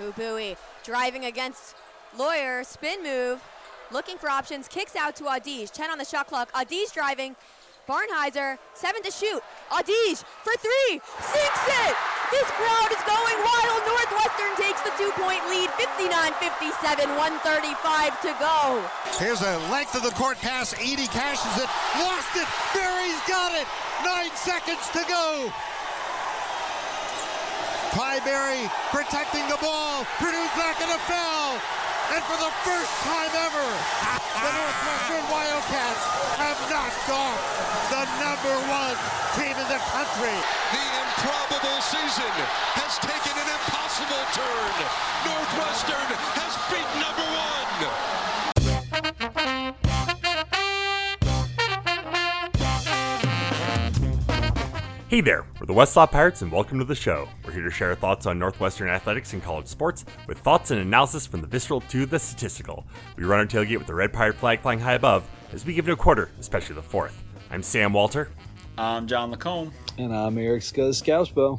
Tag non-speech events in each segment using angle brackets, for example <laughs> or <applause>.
Boo driving against Loyer, spin move, looking for options, kicks out to Audige. 10 on the shot clock. Audige driving. Barnhizer, 7 to shoot. Audige for three, sinks it! This crowd is going wild. Northwestern takes the two point lead, 59 57, 135 to go. Here's a length of the court pass. Edey cashes it, lost it. Berry's got it. Nine seconds to go. Ty Berry protecting the ball. Purdue's not going to foul. And for the first time ever, the Northwestern Wildcats have knocked off the number one team in the country. The improbable season has taken an impossible turn. Northwestern has beat number one. Hey there, we're the Westlaw Pirates and welcome to the show. We're here to share our thoughts on Northwestern athletics and college sports with thoughts and analysis from the visceral to the statistical. We run our tailgate with the red pirate flag flying high above as we give it a quarter, especially the fourth. I'm Sam Walter. I'm John Lacombe. And I'm Eric Scousbo.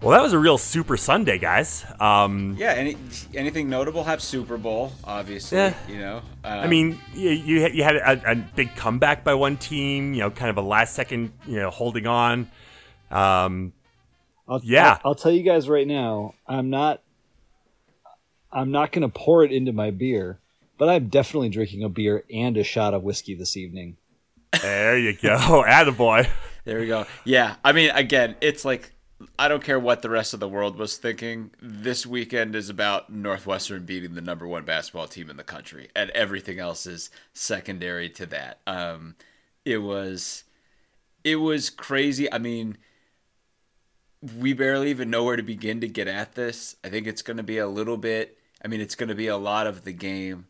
Well, that was a real super Sunday, guys. Um, Yeah, any anything notable? Have Super Bowl, obviously. Yeah. You know, um, I mean, you, you had, you had a, a big comeback by one team, you know, kind of a last second, you know, holding on. Um, I'll, Yeah. I'll, I'll tell you guys right now, I'm not. I'm not going to pour it into my beer, but I'm definitely drinking a beer and a shot of whiskey this evening. there you go, <laughs> attaboy. there we go. Yeah, I mean, again, it's like I don't care what the rest of the world was thinking. This weekend is about Northwestern beating the number one basketball team in the country, and everything else is secondary to that. Um, it was, it was crazy. I mean. we barely even know where to begin to get at this. I think it's going to be a little bit, I mean, it's going to be a lot of the game,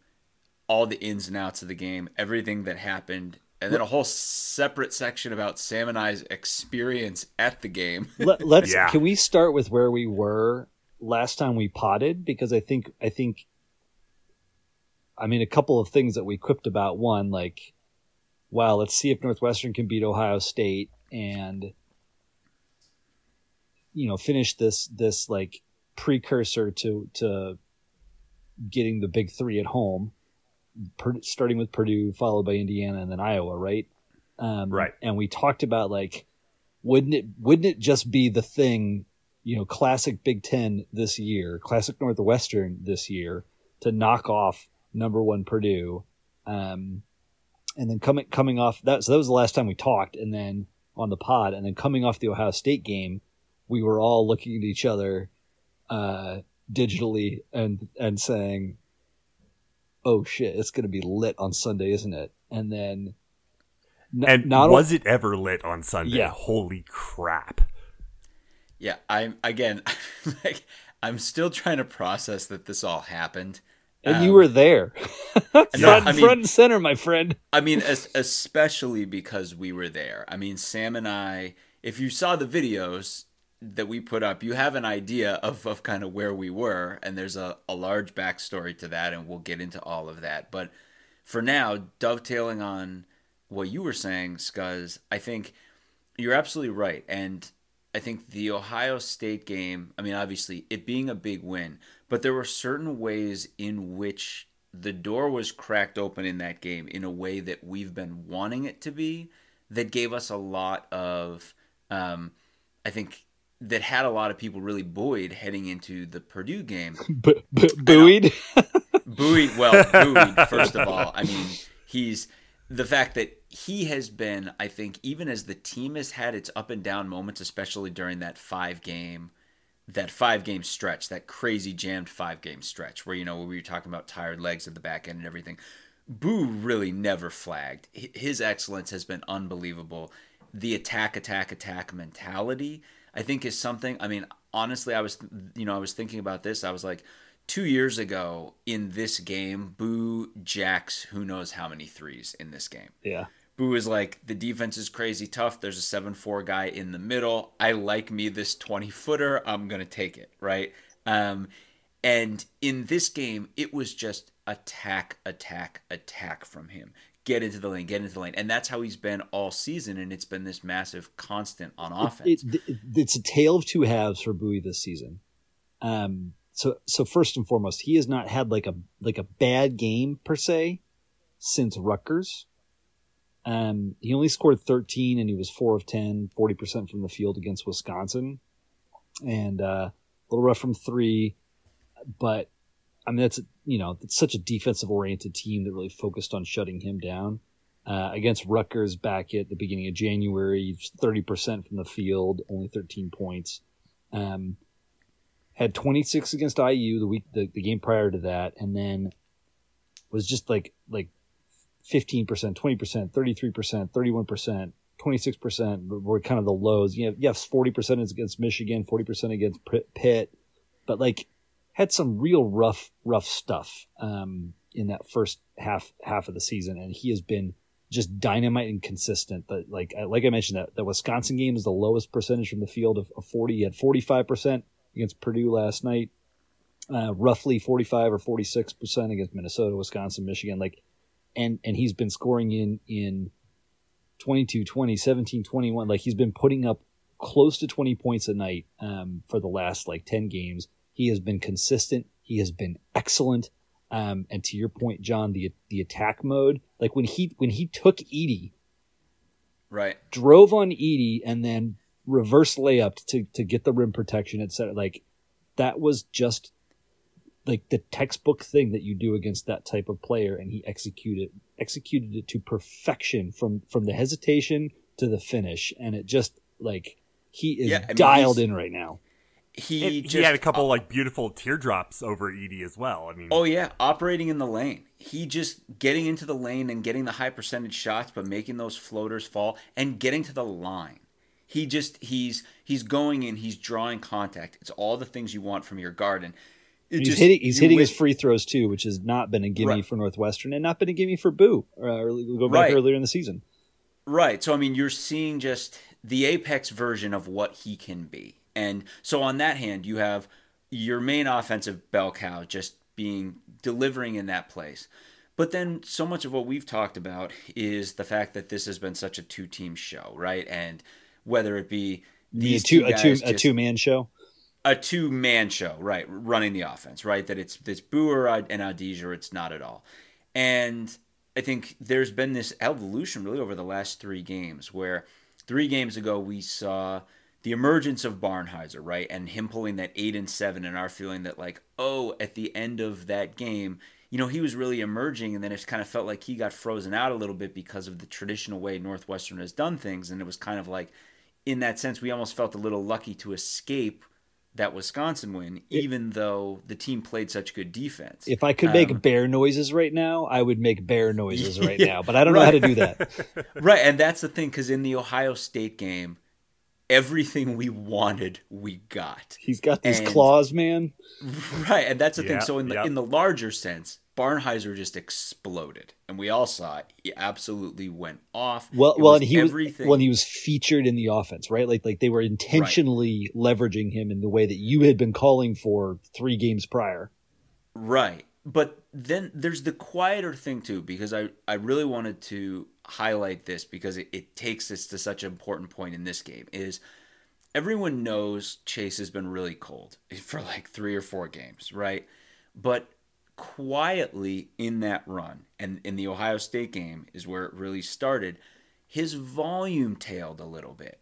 all the ins and outs of the game, everything that happened, and then a whole separate section about Sam and I's experience at the game. <laughs> Let, let's. Yeah. Can we start with where we were last time we potted? Because I think I think. I mean, a couple of things that we quipped about. One, like, wow, let's see if Northwestern can beat Ohio State and you know finish this this like precursor to to getting the big three at home, per, starting with Purdue, followed by Indiana, and then Iowa, right? Um, Right. And we talked about like, wouldn't it wouldn't it just be the thing, you know, classic Big Ten this year, classic Northwestern this year, to knock off number one Purdue, um, and then coming coming off that. So that was the last time we talked, and then on the pod, and then coming off the Ohio State game, we were all looking at each other uh, digitally and and saying, "Oh shit, it's going to be lit on Sunday, isn't it?" And then, n- And not was it ever lit on Sunday? Yeah. Holy crap. Yeah, I'm again <laughs> like I'm still trying to process that this all happened. and Um, you were there, <laughs> <laughs> front, I mean- front and center, my friend. I mean, es- especially because we were there. I mean, Sam and I, if you saw the videos that we put up, you have an idea of, of kind of where we were. And there's a, a large backstory to that, and we'll get into all of that. But for now, dovetailing on what you were saying, Scuzz, I think you're absolutely right. And I think the Ohio State game, I mean, obviously, it being a big win, but there were certain ways in which the door was cracked open in that game in a way that we've been wanting it to be that gave us a lot of, um, I think, that had a lot of people really buoyed heading into the Purdue game. <laughs> B- b- buoyed. <laughs> buoyed, well, buoyed, <laughs> first of all. I mean, he's the fact that he has been, I think, even as the team has had its up and down moments, especially during that five game, that five game stretch, that crazy jammed five game stretch where, you know, we were talking about tired legs at the back end and everything. Boo really never flagged. His excellence has been unbelievable. The attack, attack, attack mentality, I think, is something. I mean, honestly, I was, you know, I was thinking about this. I was like, two years ago in this game, Boo jacks who knows how many threes in this game. yeah. Boo is like, the defense is crazy tough. There's a 7 4 guy in the middle. I like me this 20 footer. I'm going to take it, right? Um, and in this game, it was just attack, attack, attack from him. Get into the lane, get into the lane. And that's how he's been all season. And it's been this massive constant on offense. It, it, it's a tale of two halves for Buie this season. Um, so so first and foremost, he has not had like a like a bad game per se since Rutgers. Um, he only scored 13 and he was 4 of 10, 40% from the field against Wisconsin. And uh, a little rough from three, but I mean, that's, you know, it's such a defensive oriented team that really focused on shutting him down. Uh, against Rutgers back at the beginning of January, 30% from the field, only 13 points. Um, had 26 against IU the week, the, the game prior to that, and then was just like, like 15%, 20%, 33%, 31%, 26% were kind of the lows. You have, yes, 40% against Michigan, 40% against Pitt, but like had some real rough, rough stuff um, in that first half half of the season. And he has been just dynamite and consistent. But like, like I mentioned, that the Wisconsin game is the lowest percentage from the field of, of 40. He had 45% against Purdue last night, uh, roughly 45 or 46% against Minnesota, Wisconsin, Michigan. Like, and and he's been scoring in in 22 20 17 21 like he's been putting up close to 20 points a night um, for the last like 10 games he has been consistent. He has been excellent. Um, and to your point john the the attack mode like when he when he took Edey, right. drove on Edey, and then reverse layup to to get the rim protection etc like that was just like the textbook thing that you do against that type of player. And he executed executed it to perfection from from the hesitation to the finish. And it just like he is yeah, I mean, dialed in right now he it, just, he had a couple uh, like beautiful teardrops over Edey as well. I mean, oh yeah, operating in the lane. He just getting into the lane and getting the high percentage shots, but making those floaters fall and getting to the line. He just he's he's going in, he's drawing contact. It's all the things you want from your guard. And he's just, hitting, he's hitting his free throws too, which has not been a gimme right. for Northwestern and not been a gimme for Boo. Uh, go back right. earlier in the season. Right. So I mean, you're seeing just the apex version of what he can be, and so on that hand, you have your main offensive bell cow just being delivering in that place. But then so much of what we've talked about is the fact that this has been such a two-team show, right? And whether it be these two, two a two a two man show a two man show, right? Running the offense, right? That it's it's Booer and or it's not at all. And I think there's been this evolution really over the last three games where three games ago we saw the emergence of Barnhizer, right? And him pulling that eight and seven and our feeling that like, oh, at the end of that game, you know, he was really emerging and then it kind of felt like he got frozen out a little bit because of the traditional way Northwestern has done things. And it was kind of like in that sense, we almost felt a little lucky to escape that Wisconsin win, even it, though the team played such good defense. If I could make um, bear noises right now, I would make bear noises right <laughs> now, but I don't right. know how to do that. <laughs> right, and that's the thing because in the Ohio State game, everything we wanted, we got. He's got these and, claws, man. Right, and that's the thing. So in the in the larger sense, Barnhizer just exploded, and we all saw it. He absolutely went off. Well, it well, and he everything. was when he was featured in the offense, right? Like, like they were intentionally right. leveraging him in the way that you had been calling for three games prior. Right, but then there's the quieter thing too, because I I really wanted to highlight this because it, it takes us to such an important point in this game is everyone knows Chase has been really cold <laughs> for like three or four games, right? But quietly in that run, and in the Ohio State game is where it really started, his volume tailed a little bit.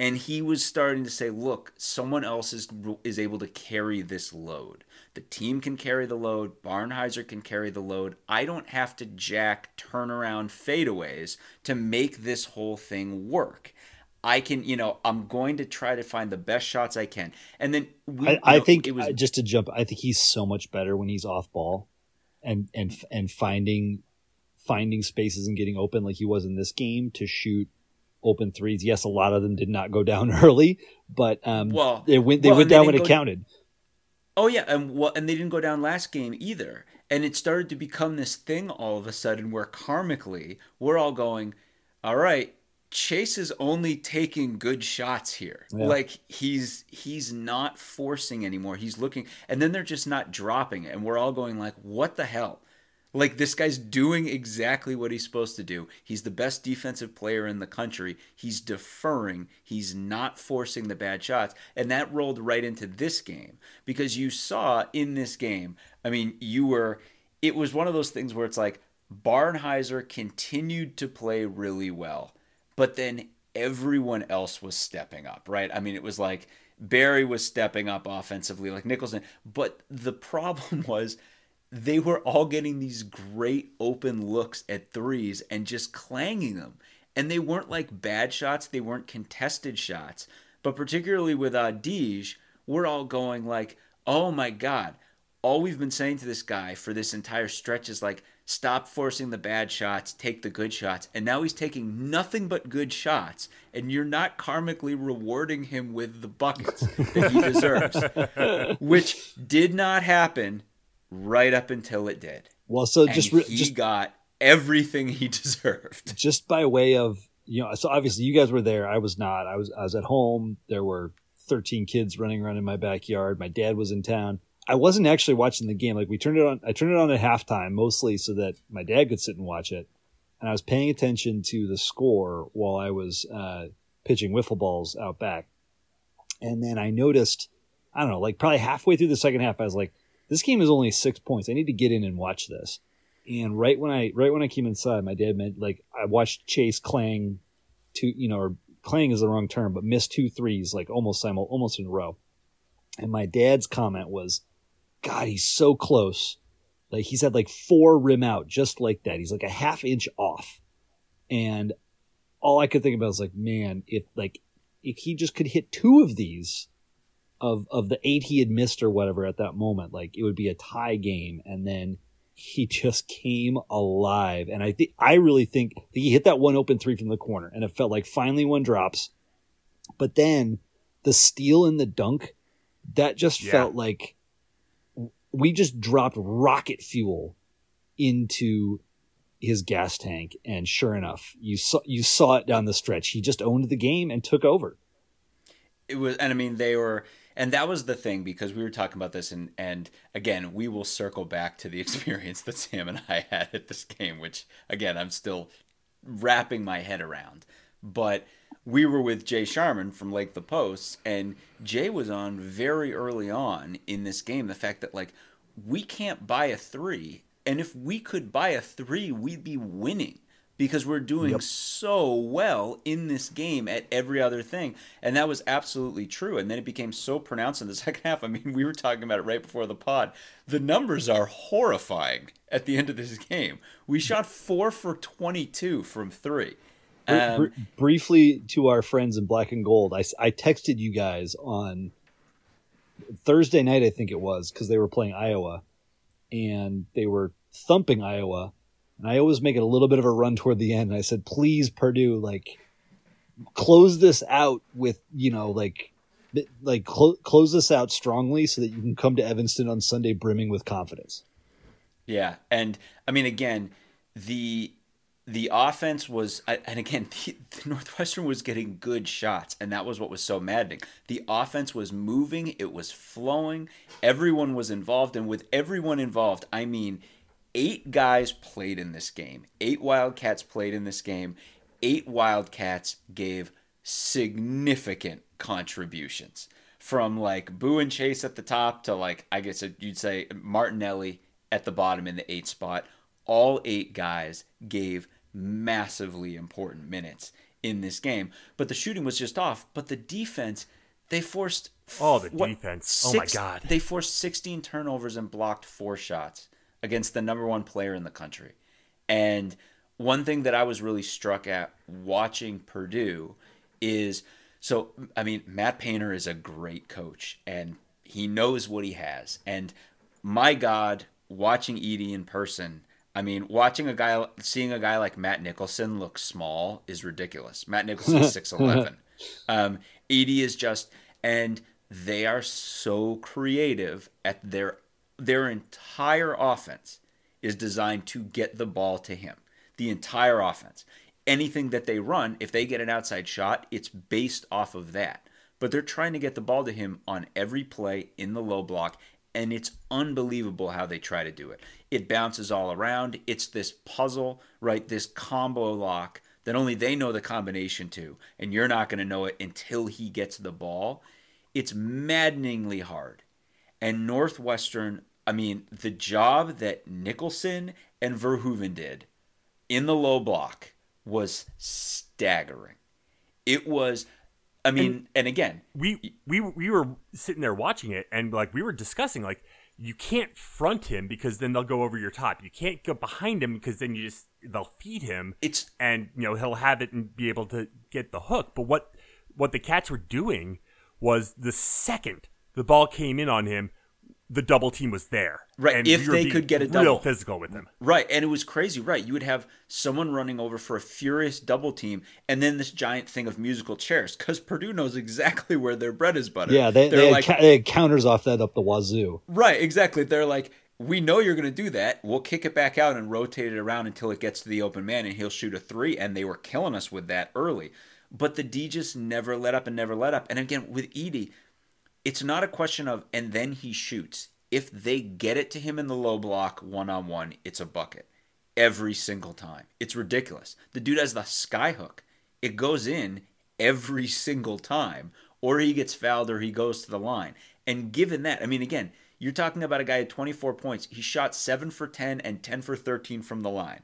And he was starting to say, look, someone else is, is able to carry this load. The team can carry the load. Barnhizer can carry the load. I don't have to jack turnaround fadeaways to make this whole thing work. I can, you know, I'm going to try to find the best shots I can. And then we, I, I know, think it was just to jump. I think he's so much better when he's off ball, and and and finding finding spaces and getting open like he was in this game to shoot open threes. Yes, a lot of them did not go down <laughs> early, but um, well, they went they well, went down when it counted. Oh yeah, and well, and they didn't go down last game either. And it started to become this thing all of a sudden where karmically we're all going, all right, Chase is only taking good shots here. Yeah. Like he's he's not forcing anymore. He's looking and then they're just not dropping it. And we're all going like, what the hell? Like this guy's doing exactly what he's supposed to do. He's the best defensive player in the country. He's deferring. He's not forcing the bad shots. And that rolled right into this game because you saw in this game, I mean, you were it was one of those things where it's like Barnhizer continued to play really well, but then everyone else was stepping up, right? I mean, it was like Berry was stepping up offensively, like Nicholson. But the <laughs> problem was they were all getting these great open looks at threes and just clanging them. And they weren't like bad shots, they weren't contested shots. But particularly with Audige, we're all going like, oh my God, all we've been saying to this guy for this entire stretch is like, stop forcing the bad shots, take the good shots. And now he's taking nothing but good shots, and you're not karmically rewarding him with the buckets that he <laughs> deserves, which did not happen right up until it did. Well, so just and he just got everything he <laughs> deserved. Just by way of you know, so obviously you guys were there. I was not. I was I was at home. There were 13 kids running around in my backyard. My dad was in town. I wasn't actually watching the game. Like we turned it on. I turned it on at halftime mostly so that my dad could sit and watch it. And I was paying attention to the score while I was uh, pitching wiffle balls out back. And then I noticed, I don't know, like probably halfway through the second half, I was like, this game is only six points. I need to get in and watch this. And right when I right when I came inside, my dad meant like I watched Chase clang two, you know, or clang is the wrong term, but missed two threes like almost simul almost in a row. And my dad's comment was, God, he's so close. Like he's had like four rim out just like that. He's like a half inch off. And all I could think about was like, man, if like if he just could hit two of these of of the eight he had missed or whatever at that moment, like it would be a tie game. And then he <laughs> just came alive. And I think I really think he hit that one open three from the corner, and it felt like finally one drops. But then the steal and the dunk, that just Yeah. felt like we just dropped rocket fuel into his gas tank and sure enough you saw you saw it down the stretch he just owned the game and took over it was and i mean they were and that was the thing because we were talking about this and and again we will circle back to the <laughs> experience that sam and i had at this game which again i'm still wrapping my head around. But we were with jay sharman from lake the posts and jay was on very early on in this game the fact that like we can't buy a three and if we could buy a three we'd be winning because we're doing so well in this game at every other thing. And that was absolutely true. And then it became so pronounced in the <laughs> second half. I mean, we were talking about it right before the pod. The numbers are horrifying at the end of this game. We shot four for 22 from three. Um, br- briefly to our friends in black and gold I, I texted you guys on thursday night i think it was because they were playing iowa and they were thumping iowa and i make it a little bit of a run toward the end. And i said please purdue like close this out with you know like like clo- close this out strongly so that you can come to evanston on sunday brimming with confidence. Yeah, and I mean, again, the the offense was, and again, <laughs> the, the Northwestern was getting good shots, and that was what was so maddening. The offense was moving, it was flowing, everyone was involved, and with everyone involved, I mean, eight guys played in this game, eight Wildcats played in this game, eight Wildcats gave significant contributions from like Boo and Chase at the top to like I guess you'd say Martinelli at the bottom in the eight spot. All eight guys gave massively important minutes in this game, but the shooting was just off. But the defense, they forced Oh, the defense. Oh my God. They forced 16 turnovers and blocked four shots against the number one player in the country. And one thing that I was really struck at watching Purdue is so, I mean, Matt Painter is a great coach and he knows what he has. And my God, watching Edey in person, I mean, watching a guy, seeing a guy like Matt Nicholson look small is ridiculous. Matt Nicholson is <laughs> 6'11. Um, Edie is just, and they are so creative at their their entire offense is designed to get the ball to him. The entire offense. Anything that they run, if they get an outside shot, it's based off of that. But they're trying to get the ball to him on every play in the low block and it's unbelievable how they try to do it. It bounces all around. It's this puzzle, right? This combo lock that only they know the combination to, and you're not going to know it until he gets the ball. It's maddeningly hard. And Northwestern, I mean, the job that Nicholson and Verhoeven did in the low block was staggering. It was, I mean, and, and again, we we we were sitting there watching it, and like we were discussing, like you can't front him because then they'll go over your top. You can't go behind him because then you just they'll feed him. It's and you know he'll have it and be able to get the hook. But what what the cats were doing was the second the ball came in on him, the double team was there. Right. And if we they could get a real double. physical with them. Right. And it was crazy. Right. You would have someone running over for a furious double team and then this giant thing of musical chairs because Purdue knows exactly where their bread is buttered. Yeah, they, They're they, like, had, they had counters off that up the wazoo. Right, exactly. They're like, we know you're going to do that. We'll kick it back out and rotate it around until it gets to the open man and he'll shoot a three. And they were killing us with that early. But the D just never let up and never let up. And again, with Edey, it's not a question of, and then he shoots. If they get it to him in the low block one on one, it's a bucket every single time. It's ridiculous. The dude has the sky hook, it goes in every single time, or he gets fouled or he goes to the line. And given that, I mean, again, you're talking about a guy at 24 points. He shot 7 for 10 and 10 for 13 from the line.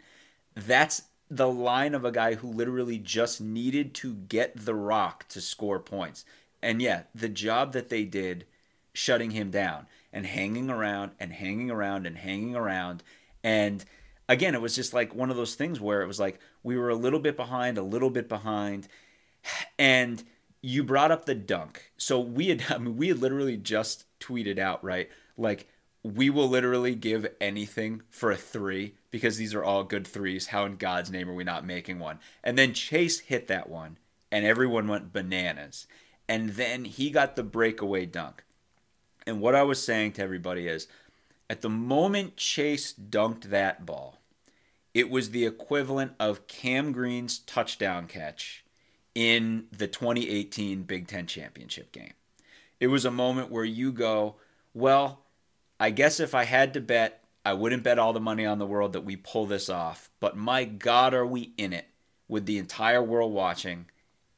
That's the line of a guy who literally just needed to get the rock to score points. And yeah, the job that they did shutting him down and hanging around and hanging around and hanging around. And again, it was just like one of those things where it was like we were a little bit behind, a little bit behind. And you brought up the dunk. So we had <laughs> I mean we had literally just tweeted out, right? Like we will literally give anything for a three because these are all good threes. How in God's name are we not making one? And then Chase hit that one and everyone went bananas. And then he got the breakaway dunk. And what I was saying to everybody is at the moment Chase dunked that ball, it was the equivalent of Cam Green's touchdown catch in the 2018 Big Ten championship game. It was a moment where you go, well, I guess if I had to bet, I wouldn't bet all the money on the world that we pull this off. But my God, are we in it with the entire world watching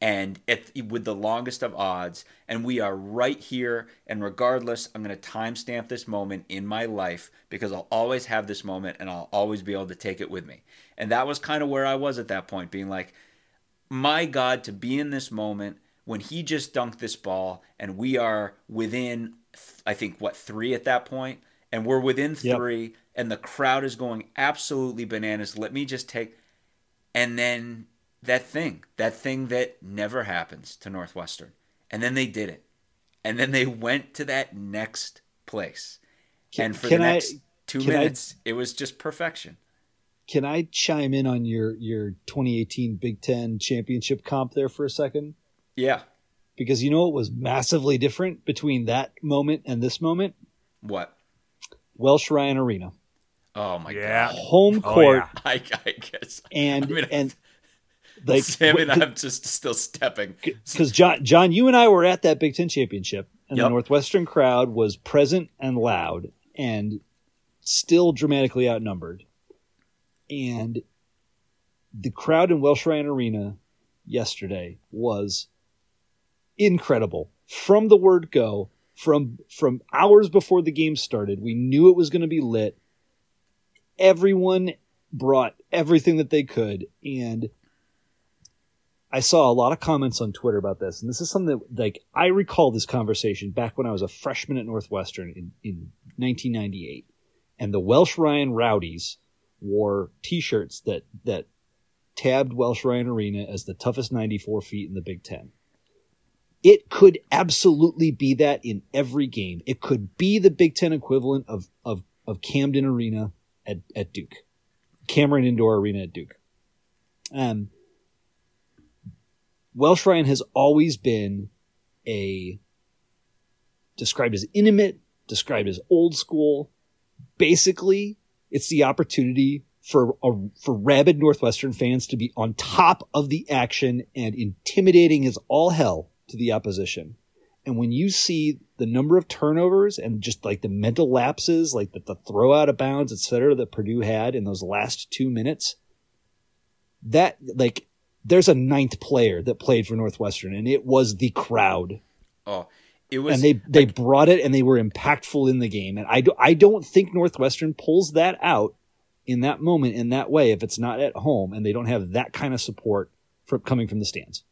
and at, with the longest of odds. And we are right here. And regardless, I'm going to timestamp this moment in my life because I'll always have this moment and I'll always be able to take it with me. And that was kind of where I was at that point, being like, my God, to be in this moment when he just dunked this ball and we are within, I think, what, three at that point? And we're within Yep. three and the crowd is going absolutely bananas. Let me just take. And then that thing, that thing that never happens to Northwestern. And then they did it. And then they went to that next place. Can- and for can the I- next two can I- minutes, it was just perfection. Can I chime in on your your 2018 Big Ten championship comp there for a second? Yeah. Because you know what was massively different between that moment and this moment? What? Welsh Ryan Arena, Oh my Yeah. god. home Oh, court, yeah. I, I guess. and I mean, and like <laughs> Sam and I'm just still stepping. because John, John, you and I were at that Big Ten championship, and the Northwestern crowd was present and loud, and still dramatically outnumbered. And the crowd in Welsh Ryan Arena yesterday was incredible. From the word go, from from hours before the game started, we knew it was going to be lit. Everyone brought everything that they could, and I saw a lot of comments on Twitter about this, and this is something that, like, I recall this conversation back when I was a freshman at Northwestern in, in 1998, and the Welsh Ryan Rowdies wore T-shirts that that tabbed Welsh Ryan Arena as the toughest 94 feet in the Big Ten. It could absolutely be that in every game. It could be the Big Ten equivalent of of of Camden Arena at, at Duke, Cameron Indoor Arena at Duke. Um, Welsh Ryan has always been a described as intimate, described as old school. Basically, it's the opportunity for a, for rabid Northwestern fans to be on top of the action and intimidating as all hell to the opposition. And when you see the number of turnovers and just like the mental lapses, like the, the throw out of bounds, et cetera, that Purdue had in those last two minutes, that like there's a ninth player that played for Northwestern, and it was the crowd. Oh, it was. and they they brought it, and they were impactful in the game. And I do, I don't think Northwestern pulls that out in that moment in that way if it's not at home and they don't have that kind of support from coming from the stands.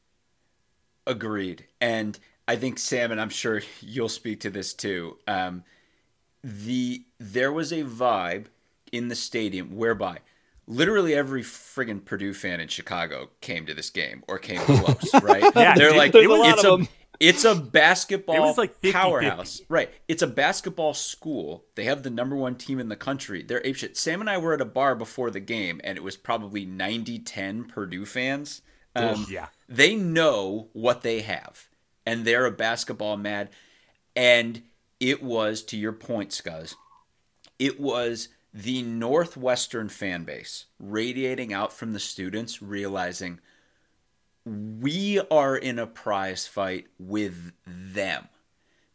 Agreed. And I think Sam and I'm sure <laughs> you'll speak to this too. Um, the there was a vibe in the stadium whereby literally every friggin' Purdue fan in Chicago came to this game or came <laughs> close, right? Yeah, they're like a lot it's a them. it's a basketball It was like 50-50. powerhouse, right? It's a basketball school. They have the number one team in the country. They're apeshit. Sam and I were at a bar before the game, and it was probably 90-10 Purdue fans. Um, yeah. they know what they have and they're a basketball mad and it was to your point scuzz it was the northwestern fan base radiating out from the students realizing we are in a prize fight with them.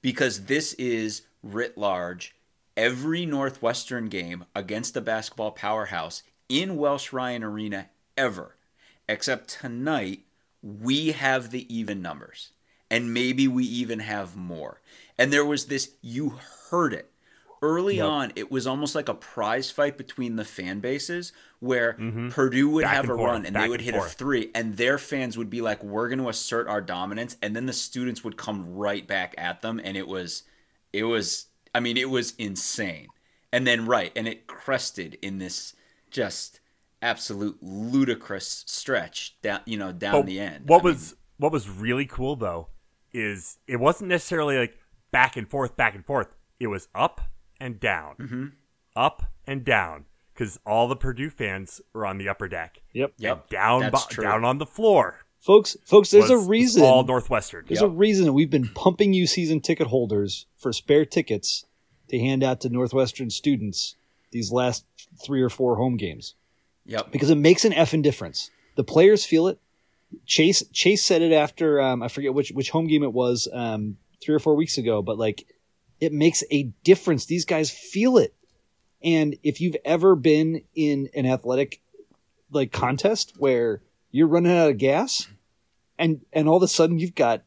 Because this is writ large every northwestern game against a basketball powerhouse in welsh ryan arena ever except tonight we have the even numbers and maybe we even have more. And there was this you heard it early on it was almost like a prize fight between the fan bases where purdue would Mm-hmm. Back have a forth, run and back they would and hit a three and their fans would be like we're going to assert our dominance and then the students would come right back at them and it was it was i mean it was insane and then right and it crested in this just absolute ludicrous stretch down you know down But the end What I mean, was what was really cool though is it wasn't necessarily like back and forth, back and forth. It was up and down, Mm-hmm. up and down, because all the Purdue fans were on the upper deck. Yep. Yep, Down, that's bo- true. down on the floor. Folks, folks, there's was- a reason. All Northwestern. There's a reason we've been pumping you season ticket holders for spare tickets to hand out to Northwestern students these last three or four home games yep because it makes an effing difference. The players feel it. Chase Chase said it after um, I forget which which home game it was um, three or four weeks ago, but like it makes a difference. These guys feel it, and if you've ever been in an athletic like contest where you're running out of gas, and and all of a sudden you've got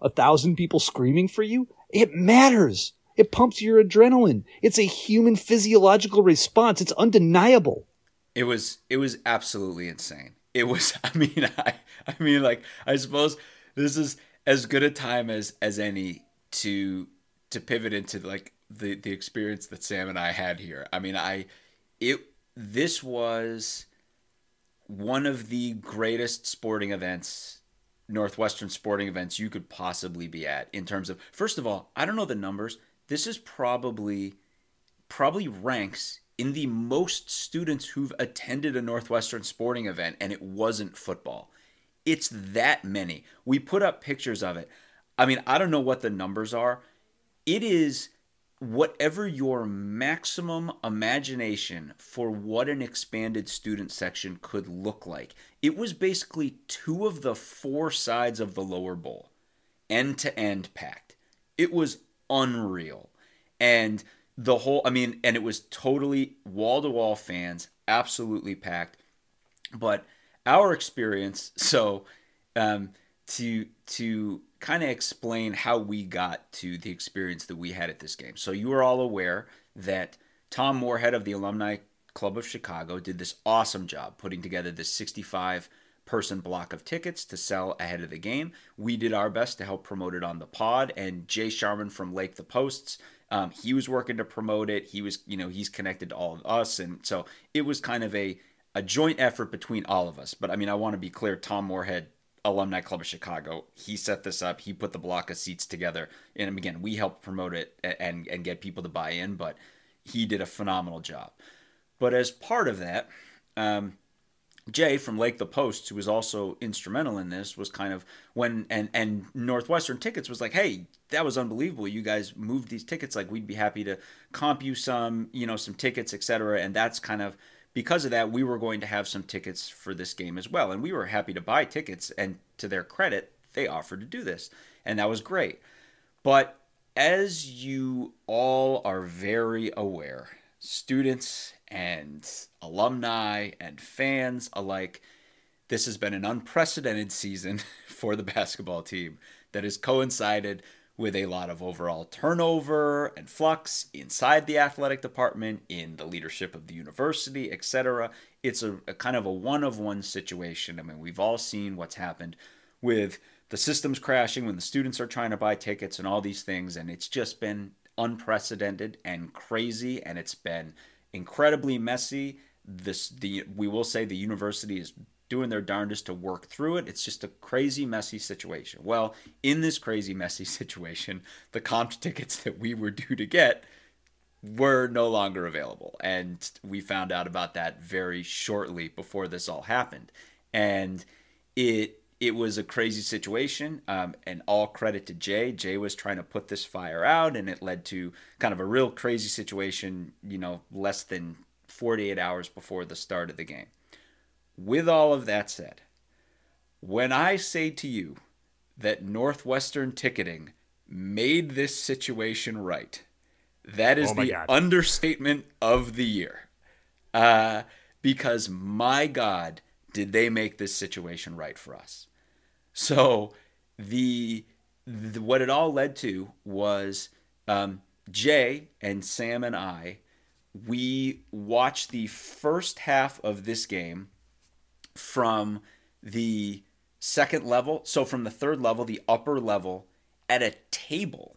a thousand people screaming for you, it matters. It pumps your adrenaline. It's a human physiological response. It's undeniable. It was it was absolutely insane. It was <laughs> I mean I I mean like I suppose this is as good a time as as any to to pivot into like the the experience that Sam and I had here. I mean I it this was one of the greatest sporting events Northwestern sporting events you could possibly be at in terms of first of all, I don't know the numbers. This is probably probably ranks in the most students who've attended a Northwestern sporting event and it wasn't football. It's that many. We put up pictures of it. I mean, I don't know what the numbers are. It is whatever your maximum imagination for what an expanded student section could look like. It was basically two of the four sides of the lower bowl, end to end packed. It was unreal. And the whole, I mean, and it was totally wall to wall fans, absolutely packed. But our experience, <laughs> so um, to to kind of explain how we got to the experience that we had at this game. So you are all aware that Tom Moorhead of the Alumni Club of Chicago did this awesome job putting together this 65 person block of tickets to sell ahead of the game. We did our best to help promote it on the pod, and Jay Sharman from Lake the Posts, um, he was working to promote it. He was, you know, he's connected to all of us, and so it was kind of a a joint effort between all of us. But I mean, I want to be clear: Tom Moorhead, Alumni Club of Chicago, he set this up. He put the block of seats together, and again, we helped promote it and and get people to buy in. But he did a phenomenal job. But as part of that, um, Jay from Lake the Post, who was also instrumental in this, was kind of when and and Northwestern Tickets was like, "Hey, that was unbelievable. You guys moved these tickets. Like, we'd be happy to comp you some, you know, some tickets, etc." And that's kind of because of that, we were going to have some tickets for this game as well, and we were happy to buy tickets. And to their credit, they offered to do this, and that was great. But as you all are very aware, students and alumni and fans alike, this has been an unprecedented season <laughs> for the basketball team that has coincided with a lot of overall turnover and flux inside the athletic department, in the leadership of the university, etc. It's a, a kind of a one of one situation. I mean, we've all seen what's happened with the systems crashing when the students are trying to buy tickets and all these things, and it's just been unprecedented and crazy, and it's been incredibly messy. This the we will say the university is doing their darndest to work through it. It's just a crazy, messy situation. Well, in this crazy, messy <laughs> situation, the comp tickets that we were due to get were no longer available. And we found out about that very shortly before this all happened. And it it was a crazy situation, um, and all credit to Jay. Jay was trying to put this fire out, and it led to kind of a real crazy situation, you know, less than 48 hours before the start of the game. With all of that said, when I say to you that Northwestern ticketing made this situation right, that is Oh the God. understatement of the year. Uh, because my God, did they make this situation right for us? So the, the what it all led to was um, Jay and Sam and I. We watched the first half of this game from the second level, so from the third level, the upper level, at a table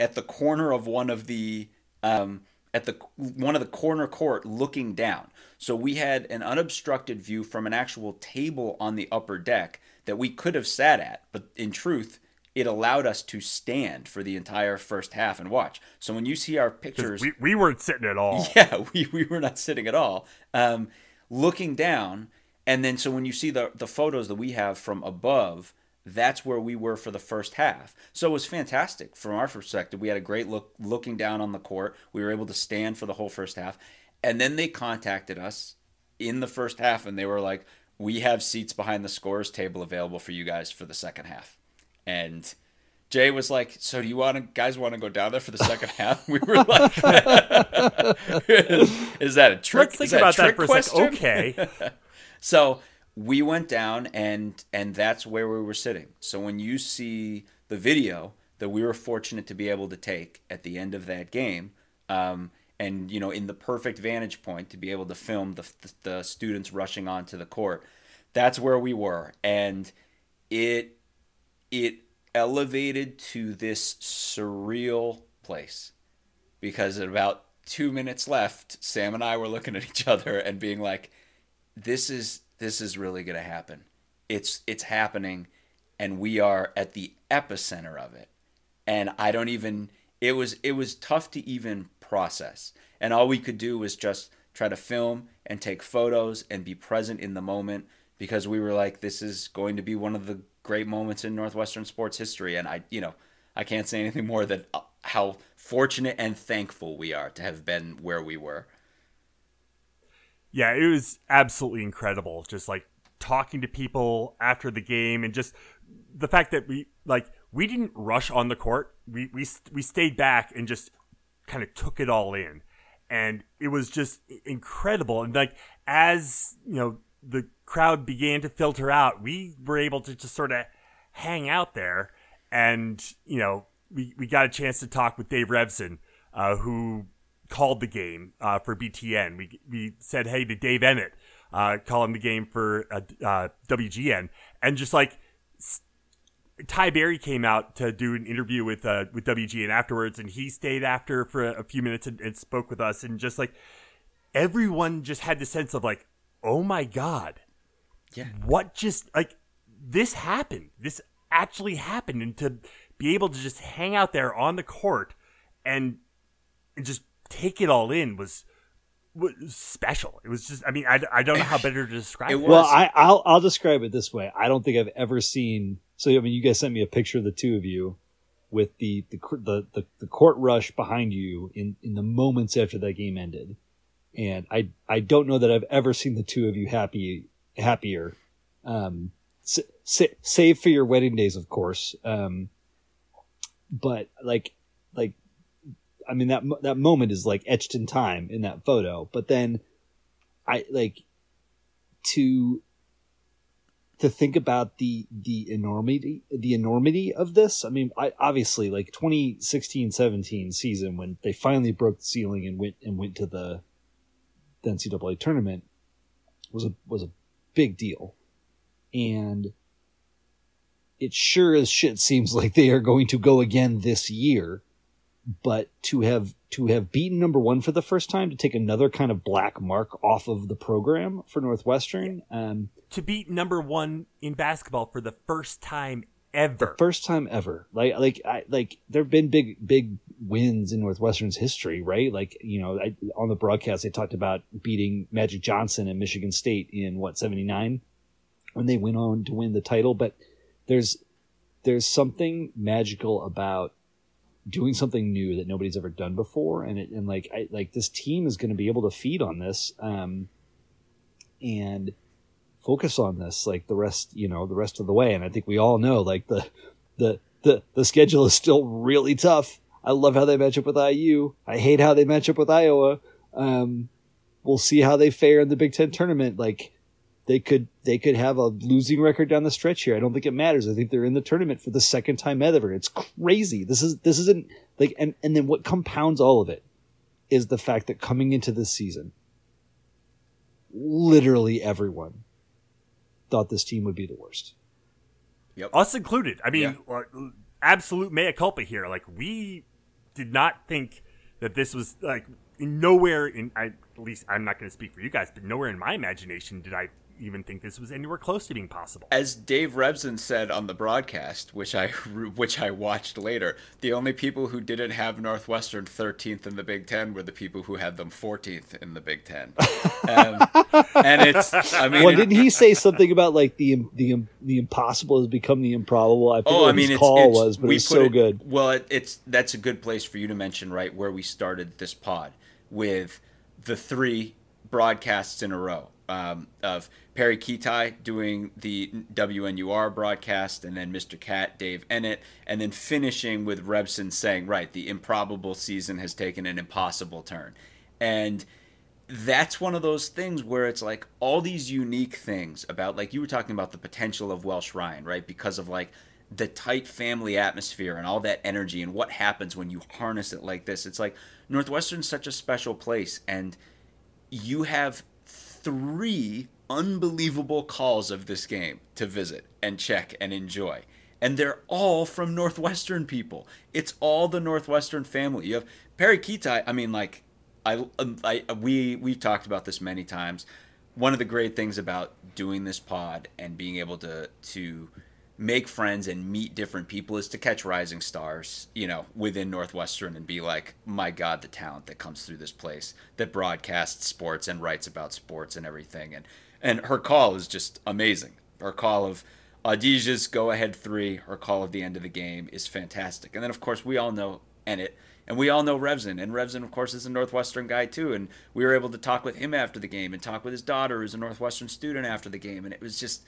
at the corner of one of the um, at the one of the corner court looking down. So we had an unobstructed view from an actual table on the upper deck that we could have sat at, but in truth, it allowed us to stand for the entire first half and watch. So when you see our pictures, We, we weren't sitting at all. <laughs> yeah, we, we were not sitting at all. Um, looking down, and then so when you see the the photos that we have from above, that's where we were for the first half. So it was fantastic from our perspective. We had a great look looking down on the court. We were able to stand for the whole first half, and then they contacted us in the first half, and they were like, "We have seats behind the scorers table available for you guys for the second half," and. Jay was like, "So do you want to guys want to go down there for the second half?" <laughs> We were like, "Is that a trick?" Let's think <laughs> is that a about that trick for a question? second. Okay. <laughs> So we went down and and that's where we were sitting. So when you see the video that we were fortunate to be able to take at the end of that game, um, and you know in the perfect vantage point to be able to film the the students rushing onto the court, that's where we were, and it it elevated to this surreal place because at about two minutes left, Sam and I were looking at each other and being like, "This is this is really going to happen. It's it's happening, and we are at the epicenter of it." And I don't even. It was it was tough to even process, and all we could do was just try to film and take photos and be present in the moment because we were like, "This is going to be one of the great moments in Northwestern sports history." And I, you know, I can't say anything more than uh, how fortunate and thankful we are to have been where we were. Yeah, it was absolutely incredible. Just like talking to people after the game, and just the fact that we like we didn't rush on the court. We we we stayed back and just kind of took it all in, and it was just incredible. And like as you know, the crowd began to filter out, we were able to just sort of hang out there, and you know, we we got a chance to talk with Dave Revsine, uh, who called the game uh, for BTN. We we said hey to Dave Eanet, uh, calling the game for uh, uh, WGN, and just like Ty Berry came out to do an interview with uh, with WGN afterwards, and he stayed after for a, a few minutes and, and spoke with us, and just like everyone just had the sense of like, oh my god, Yeah. what just like this happened? This actually happened, and to be able to just hang out there on the court and and just take it all in was was special. It was just, I mean, I, I don't know how better to describe It it. Well, I, I'll I'll describe it this way. I don't think I've ever seen. So I mean, you guys sent me a picture of the two of you with the the the the, the court rush behind you in in the moments after that game ended, and I I don't know that I've ever seen the two of you happy happier. Um, s- sa- save for your wedding days, of course. Um, but like like I mean that that moment is like etched in time in that photo. But then I like to to think about the the enormity the enormity of this. I mean, I obviously like 2016-17 season when they finally broke the ceiling and went and went to the, the NCAA tournament was a was a big deal, and it sure as shit seems like they are going to go again this year. But to have to have beaten number one for the first time, to take another kind of black mark off of the program for Northwestern, um, to beat number one in basketball for the first time ever. The first time ever. Like like I like there've been big big wins in Northwestern's history, right? Like, you know, I, on the broadcast they talked about beating Magic Johnson and Michigan State in what 79 when they went on to win the title, but there's there's something magical about doing something new that nobody's ever done before. And it and like I like this team is going to be able to feed on this um and focus on this like the rest you know the rest of the way. And i think we all know like the the the, the schedule is still really tough. I love how they match up with iu i hate how they match up with iowa. Um we'll see how they fare in the big ten tournament. Like they could they could have a losing record down the stretch here. I don't think it matters. I think they're in the tournament for the second time ever. It's crazy. This is this isn't like and and then what compounds all of it is the fact that coming into this season, literally everyone thought this team would be the worst. Yep. Us included. I mean, yeah. absolute mea culpa here. Like we did not think that this was like nowhere in I, at least I'm not going to speak for you guys, but nowhere in my imagination did I even think this was anywhere close to being possible. As Dave Revsine said on the broadcast, which I <laughs> which I watched later, the only people who didn't have Northwestern 13th in the Big Ten were the people who had them 14th in the Big Ten. Um, and it's, I mean, well, didn't he say something about like the the the impossible has become the improbable? I oh, I mean, his it's, call it's, was, but it so it, good. Well, it, it's that's a good place for you to mention right where we started this pod with the three broadcasts in a row um, of Perry Kitai doing the WNUR broadcast, and then Mr. Cat, Dave Eanet, and then finishing with Revsine saying, right, the improbable season has taken an impossible turn. And that's one of those things where it's like all these unique things about, like you were talking about the potential of Welsh Ryan, right? Because of like the tight family atmosphere and all that energy and what happens when you harness it like this. It's like Northwestern's such a special place, and you have three unbelievable calls of this game to visit and check and enjoy. And they're all from Northwestern people. It's all the Northwestern family. You have Perry Kitai. I mean, like, I, um, I, we we've talked about this many times. One of the great things about doing this pod and being able to to make friends and meet different people is to catch rising stars, you know, within Northwestern and be like, my God, the talent that comes through this place that broadcasts sports and writes about sports and everything. And and her call is just amazing. Her call of Audige's go ahead three, her call of the end of the game is fantastic. And then of course we all know Eanet and we all know Revsine, and Revsine, of course, is a Northwestern guy too. And we were able to talk with him after the game, and talk with his daughter, who's a Northwestern student, after the game. And it was just,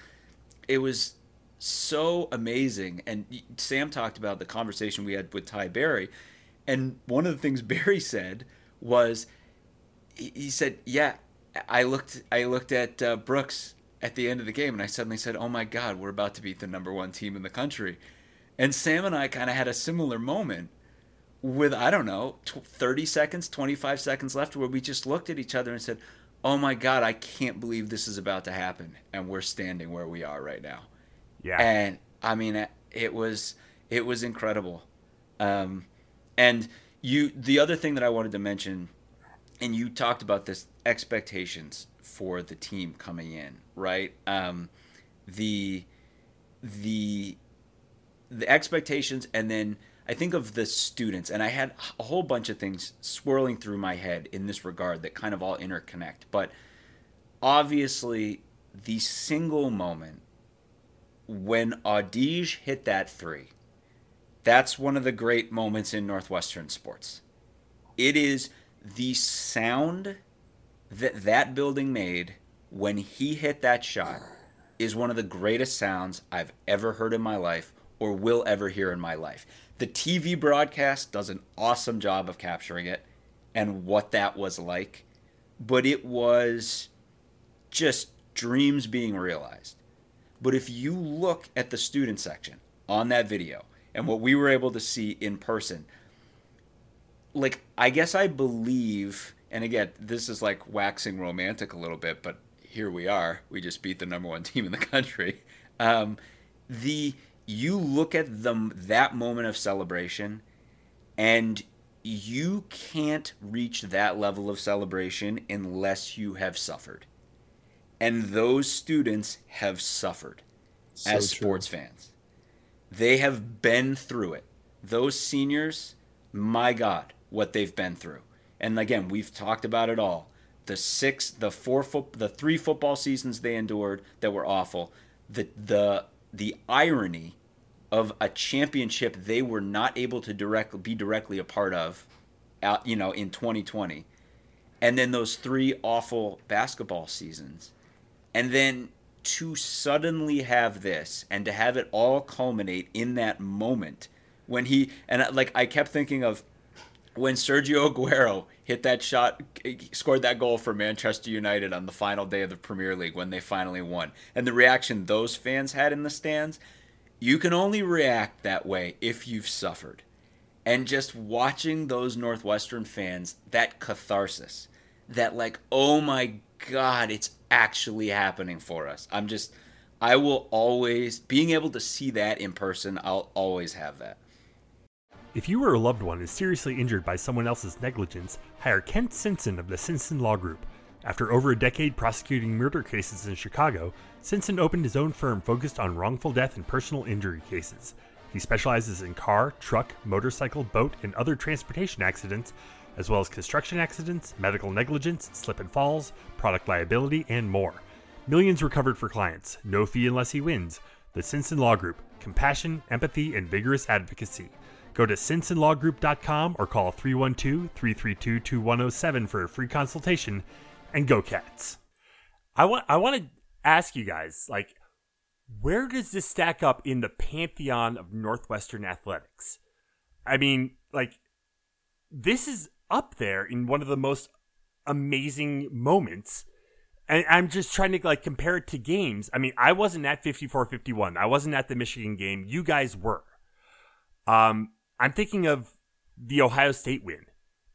it was so amazing. And Sam talked about the conversation we had with Ty Berry, and one of the things <laughs> Berry said was, he said, "Yeah, I looked I looked at uh, Brooks at the end of the game, and I suddenly said, "Oh my God, we're about to beat the number one team in the country." And Sam and I kind of had a similar moment with I don't know, 30 seconds, 25 seconds left, where we just looked at each other and said, "Oh my God, I can't believe this is about to happen," and we're standing where we are right now. Yeah. And I mean, it was it was incredible. Um, and you, the other thing that I wanted to mention, and you talked about this expectations for the team coming in, right? Um, the the the expectations, and then I think of the students, and I had a whole bunch of things swirling through my head in this regard that kind of all interconnect. But obviously, the single moment when Audige hit that three, that's one of the great moments in Northwestern sports. It is the sound that that building made when he hit that shot is one of the greatest sounds I've ever heard in my life or will ever hear in my life. The TV broadcast does an awesome job of capturing it and what that was like, but it was just dreams being realized. But if you look at the student section on that video and what we were able to see in person, like I guess I believe, and again, this is like waxing romantic a little bit, but here we are. We just beat the number one <laughs> team in the country. Um, the you look at them that moment of celebration, and you can't reach that level of celebration unless you have suffered. And those students have suffered So as true. sports fans. They have been through it. Those seniors, my God, what they've been through. And again, we've talked about it all. The six, the four foot, the three football seasons they endured that were awful. The the the irony of a championship they were not able to directly be directly a part of, out you know in 2020, and then those three awful basketball seasons, and then to suddenly have this and to have it all culminate in that moment when he and uh, like I kept thinking of when Sergio Aguero hit that shot, scored that goal for Manchester United on the final day of the Premier League when they finally won, and the reaction those fans had in the stands, you can only react that way if you've suffered. And just watching those Northwestern fans, that catharsis, that like, oh my God, it's actually happening for us. I'm just, I will always, being able to see that in person, I'll always have that. If you or a loved one is seriously injured by someone else's negligence, hire Kent Simpson of the Simpson Law Group. After over a decade prosecuting murder cases in Chicago, Simpson opened his own firm focused on wrongful death and personal injury cases. He specializes in car, truck, motorcycle, boat, and other transportation accidents, as well as construction accidents, medical negligence, slip and falls, product liability, and more. Millions recovered for clients, no fee unless he wins. The Simpson Law Group compassion, empathy, and vigorous advocacy. Go to simpsonlawgroup.com or call 312 332 2107 for a free consultation and go cats. I want I want to ask you guys like where does this stack up in the pantheon of Northwestern athletics? I mean, like this is up there in one of the most amazing moments. And I'm just trying to like compare it to games. I mean, I wasn't at 54-51. I wasn't at the Michigan game. You guys were. Um, I'm thinking of the Ohio State win.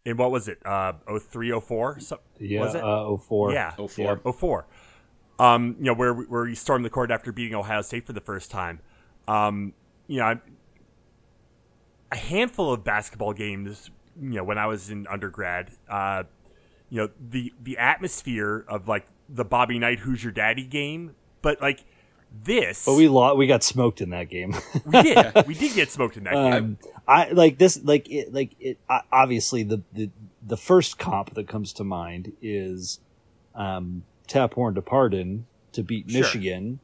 In what was it? Uh, 03, 04? So, Yeah, was it? uh, 04. Yeah, 04. 04. Um, you know, where where he stormed the court after beating Ohio State for the first time. Um, you know, I- a handful of basketball games. You know, when I was in undergrad, uh, you know, the the atmosphere of like the Bobby Knight "Who's Your Daddy" game, but like this, But we lost, we got smoked in that game. we did <laughs> we did get smoked in that game. um, I like this, like it, like it. I- Obviously, the, the the first comp that comes to mind is um, Taphorn to Pardon to beat Sure. Michigan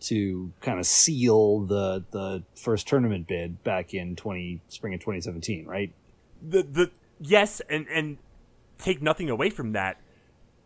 to kind of seal the the first tournament bid back in twenty spring of twenty seventeen, right? The the yes, and and take nothing away from that.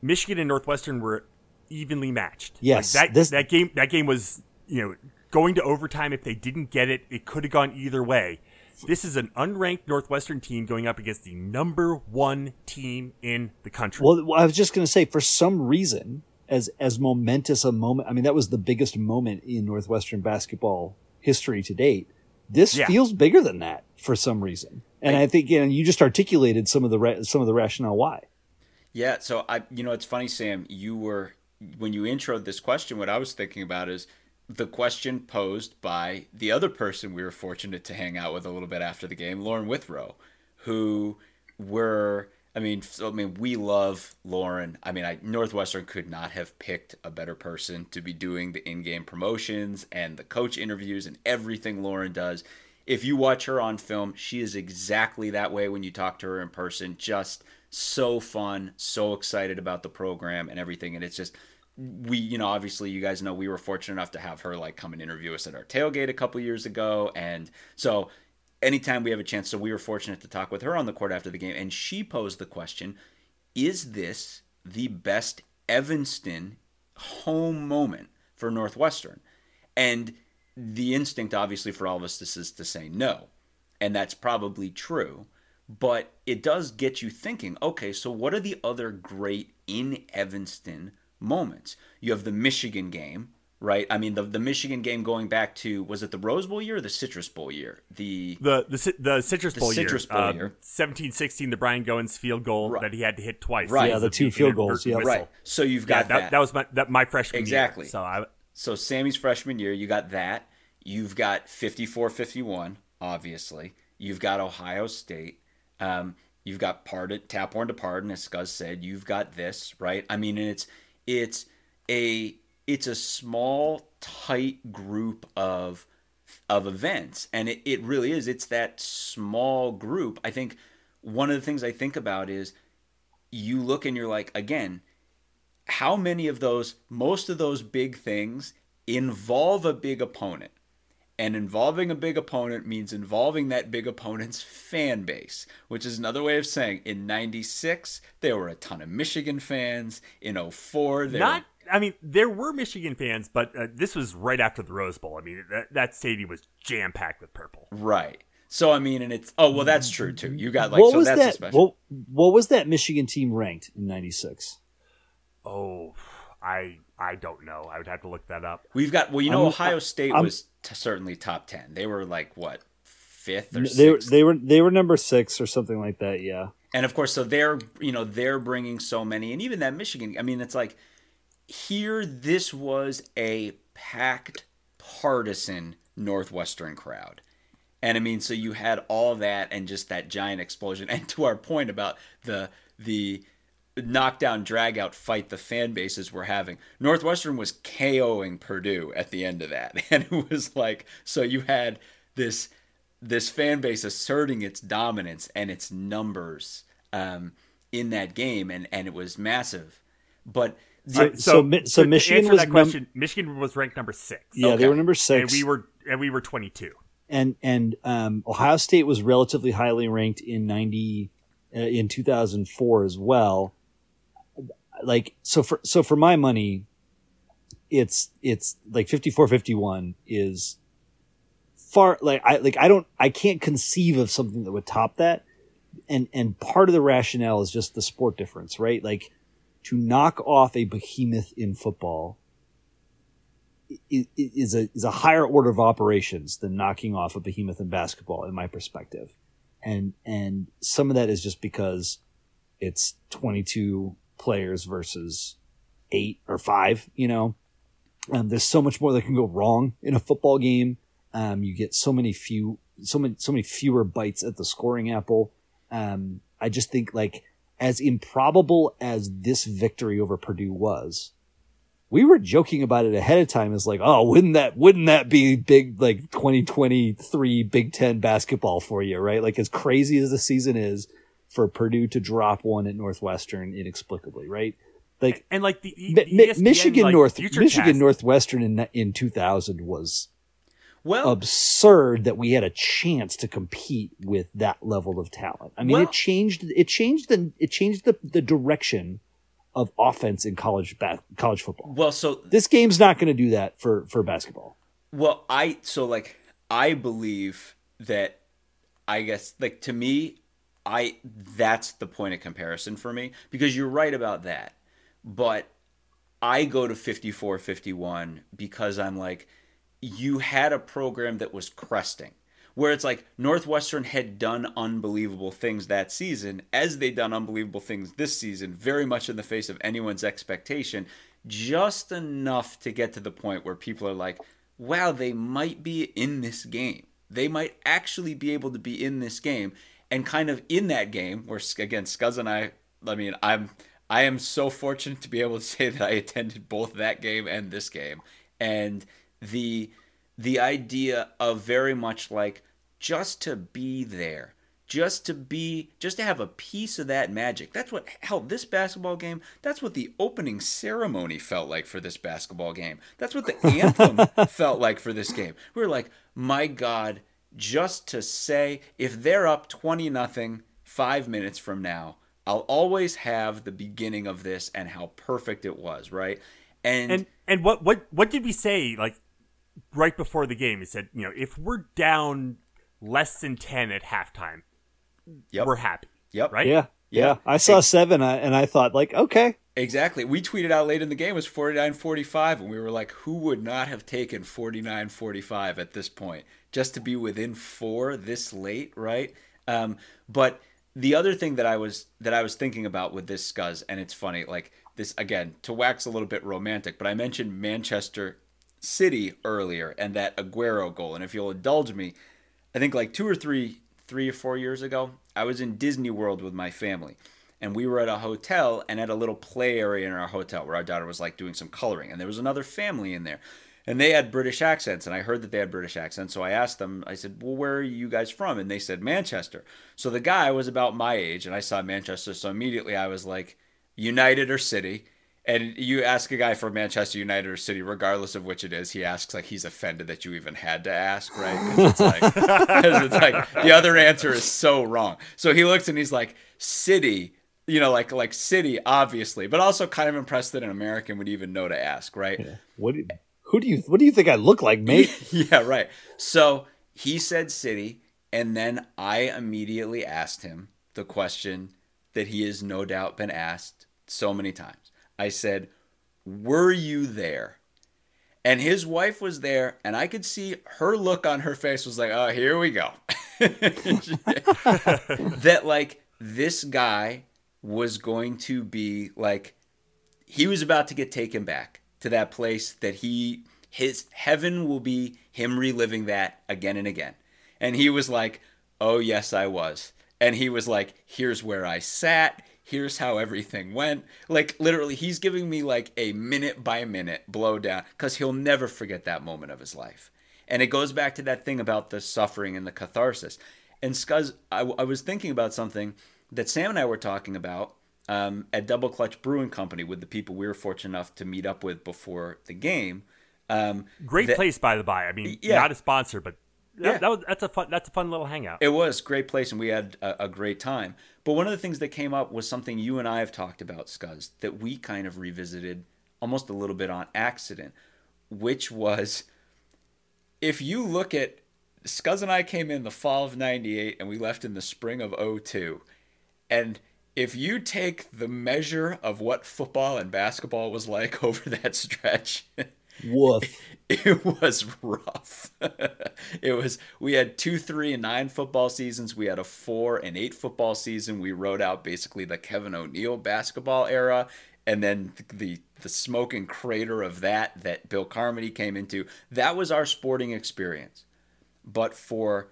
Michigan and Northwestern were evenly matched. Yes, like that this- that game that game was you know going to overtime. If they didn't get it, it could have gone either way. This is an unranked Northwestern team going up against the number one team in the country. Well, I was just going to say, for some reason, as as momentous a moment, I mean, that was the biggest moment in Northwestern basketball history to date. This Yeah. feels bigger than that for some reason, and I think you know, you just articulated some of the ra- some of the rationale why. Yeah, so I, you know, it's funny, Sam. You were when you introed this question. What I was thinking about is the question posed by the other person we were fortunate to hang out with a little bit after the game, Lauren Withrow, who were. I mean, so, I mean, we love Lauren. I mean, I, Northwestern could not have picked a better person to be doing the in-game promotions and the coach interviews and everything Lauren does. If you watch her on film, she is exactly that way when you talk to her in person. Just so fun, so excited about the program and everything. And it's just we, you know, obviously you guys know we were fortunate enough to have her like come and interview us at our tailgate a couple years ago. And so anytime we have a chance, so we were fortunate to talk with her on the court after the game, and she posed the question: Is this the best Evanston home moment for Northwestern? And the instinct, obviously, for all of us, this is to say no. And that's probably true. But it does get you thinking okay, so what are the other great in Evanston moments? You have the Michigan game, right? I mean, the, the Michigan game going back to, was it the Rose Bowl year or the Citrus Bowl year? The. The the, the Citrus The Bowl Citrus year, Bowl uh, year. 17-16, the Brian Gowins field goal Right. that he had to hit twice. Right. Yeah, the two field goals, yeah. whistle. Right. So you've Yeah, got that, that was my that, my freshman Exactly. year. So I So Sammy's freshman year, you got that. You've got 54-51, obviously. You've got Ohio State. Um, you've got Pardon, Taphorn to Pardon, as Scuzz said. You've got this, right? I mean, and it's it's a it's a small, tight group of of events, and it, it really is. It's that small group. I think one of the things I think about is you look and you're like, again, how many of those, most of those big things involve a big opponent? And involving a big opponent means involving that big opponent's fan base, which is another way of saying in 96, there were a ton of Michigan fans. In 04, there not. I mean, there were Michigan fans, but uh, this was right after the Rose Bowl. I mean, that, that stadium was jam packed with purple. Right. So, I mean, and it's, oh, well, that's true too. You got like, what so was that's that? special. What, what was that Michigan team ranked in '96? Oh, I I don't know. I would have to look that up. We've got, well, you know, I'm- Ohio State I'm- was t- certainly top 10. They were like, what, fifth or They sixth? they were they were number six or something like that. Yeah. and of course so they're you know they're bringing so many and even that michigan i mean it's like here this was a packed partisan northwestern crowd and i mean so you had all that and just that giant explosion <laughs> and to our point about the the knockdown drag out fight the fan bases were having northwestern was koing purdue at the end of that <laughs> and it was like so you had this this fan base asserting its dominance and its numbers um, in that game, and, and it was massive. But So, All right, so, Mi- so to Michigan answer was that num- question. Michigan was ranked number six. yeah, Okay. they were number and six, we were and we were twenty two. and and um, Ohio State was relatively highly ranked in ninety uh, in two thousand four as well. Like so for so for my money, it's it's like 54-51 is far like I like I don't I can't conceive of something that would top that. And and part of the rationale is just the sport difference, right? Like to knock off a behemoth in football is a is a higher order of operations than knocking off a behemoth in basketball, in my perspective. And and some of that is just because it's twenty two players versus eight or five. You know, um, there's so much more that can go wrong in a football game. Um, you get so many few, so many, so many fewer bites at the scoring apple. Um, I just think like as improbable as this victory over Purdue was, we were joking about it ahead of time as like, oh, wouldn't that, wouldn't that be big, like 2023 Big Ten basketball for you, right? Like as crazy as the season is for Purdue to drop one at Northwestern inexplicably, right? Like And like the E- Mi- ESPN, Michigan like, North, Michigan cast- Northwestern in in 2000 was well, absurd that we had a chance to compete with that level of talent. I mean, Well- it changed. It changed the it changed the the direction of offense in college ba- college football. well, so This game's not going to do that for for basketball. Well, I so like I believe that I guess like to me I that's the point of comparison for me because you're right about that. But I go to 54-51 because I'm like you had a program that was cresting where it's like Northwestern had done unbelievable things that season as they done unbelievable things this season very much in the face of anyone's expectation just enough to get to the point where people are like wow they might be in this game they might actually be able to be in this game and kind of in that game where again Scuzz and I I mean I'm I am so fortunate to be able to <laughs> say that I attended both that game and this game. And the the idea of very much like just to be there just to be just to have a piece of that magic. That's what hell this basketball game. That's what the opening ceremony felt like for this basketball game. That's what the <laughs> anthem felt like for this game. We were like my god just to say if they're up 20 nothing 5 minutes from now I'll always have the beginning of this and how perfect it was right and, And and what what what did we say? Like right before the game, he said, you know, if we're down less than 10 at halftime, Yep. we're happy. Yep. Right? Yeah, Yeah. yeah. I saw seven, uh, and I thought like, okay, Exactly. We tweeted out late in the game was 49-45 and we were like who would not have taken 49-45 at this point just to be within 4 this late, right? Um, but the other thing that I was that I was thinking about with this scuzz and it's funny like this again to wax a little bit romantic, but I mentioned Manchester City earlier and that Aguero goal and if you'll indulge me, I think like 2 or 3 3 or 4 years ago, I was in Disney World with my family and we were at a hotel and at a little play area in our hotel where our daughter was like doing some coloring and there was another family in there and they had british accents and i heard that they had british accents so i asked them i said well where are you guys from and they said manchester so the guy was about my age and i saw manchester so immediately i was like united or city and you ask a guy from Manchester United or City, regardless of which it is, he asks like he's offended that you even had to ask, right? 'Cause it's like, it's like the other answer is so wrong. So he looks and he's like, City, you know, like like City, obviously, but also kind of impressed that an American would even know to ask, right? what? Do, who do you what do you think I look like, mate? <laughs> yeah, right. So he said City, and then I immediately asked him the question that he has no doubt been asked so many times. I said, Were you there? And his wife was there, and I could see her look on her face was like, Oh, here we go. <laughs> <laughs> that, like, this guy was going to be like, he was about to get taken back to that place that he his heaven will be him reliving that again and again. And he was like, "Oh yes, I was." And he was like, "Here's where I sat. Here's how everything went." Like literally he's giving me like a minute by minute blow down cuz he'll never forget that moment of his life. And it goes back to that thing about the suffering and the catharsis. And Scuzz, I, I was thinking about something that Sam and I were talking about um, at Double Clutch Brewing Company with the people we were fortunate enough to meet up with before the game. Um, Great that- place, by the by. I mean, Yeah. not a sponsor, but that, Yeah. that was, that's a fun. That's a fun little hangout. It was great place, and we had a, a great time. But one of the things that came up was something you and I have talked about, Scuzz, that we kind of revisited almost a little bit on accident, which was if you look at Scuzz and I came in the fall of 98 and we left in the spring of 02. And if you take the measure of what football and basketball was like <laughs> over that stretch, Woof. <laughs> it was rough. <laughs> it was we had two, three, and nine football seasons. We had a four and eight football season. We rode out basically the Kevin O'Neill basketball era, and then the the smoking crater of that that Bill Carmody came into. That was our sporting experience. But for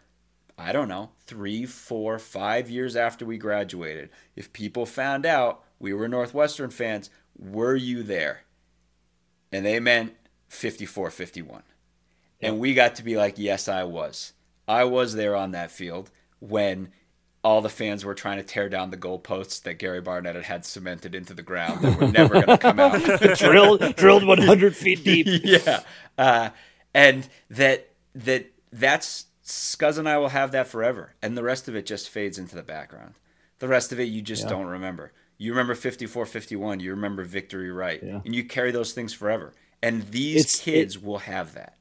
I don't know, three, four, five years after we graduated, if people found out we were Northwestern fans, were you there? And they meant 54 51. And we got to be like, yes, I was. I was there on that field when all the fans were trying to tear down the goalposts that Gary Barnett had had cemented into the ground that were never going to come out. <laughs> drilled drilled 100 feet deep. <laughs> yeah, uh, and that that that's Scuzz and I will have that forever, and the rest of it just fades into the background. The rest of it you just Yeah. don't remember. You remember 54 51, you remember victory right, Yeah. and you carry those things forever. And these It's- kids will have that.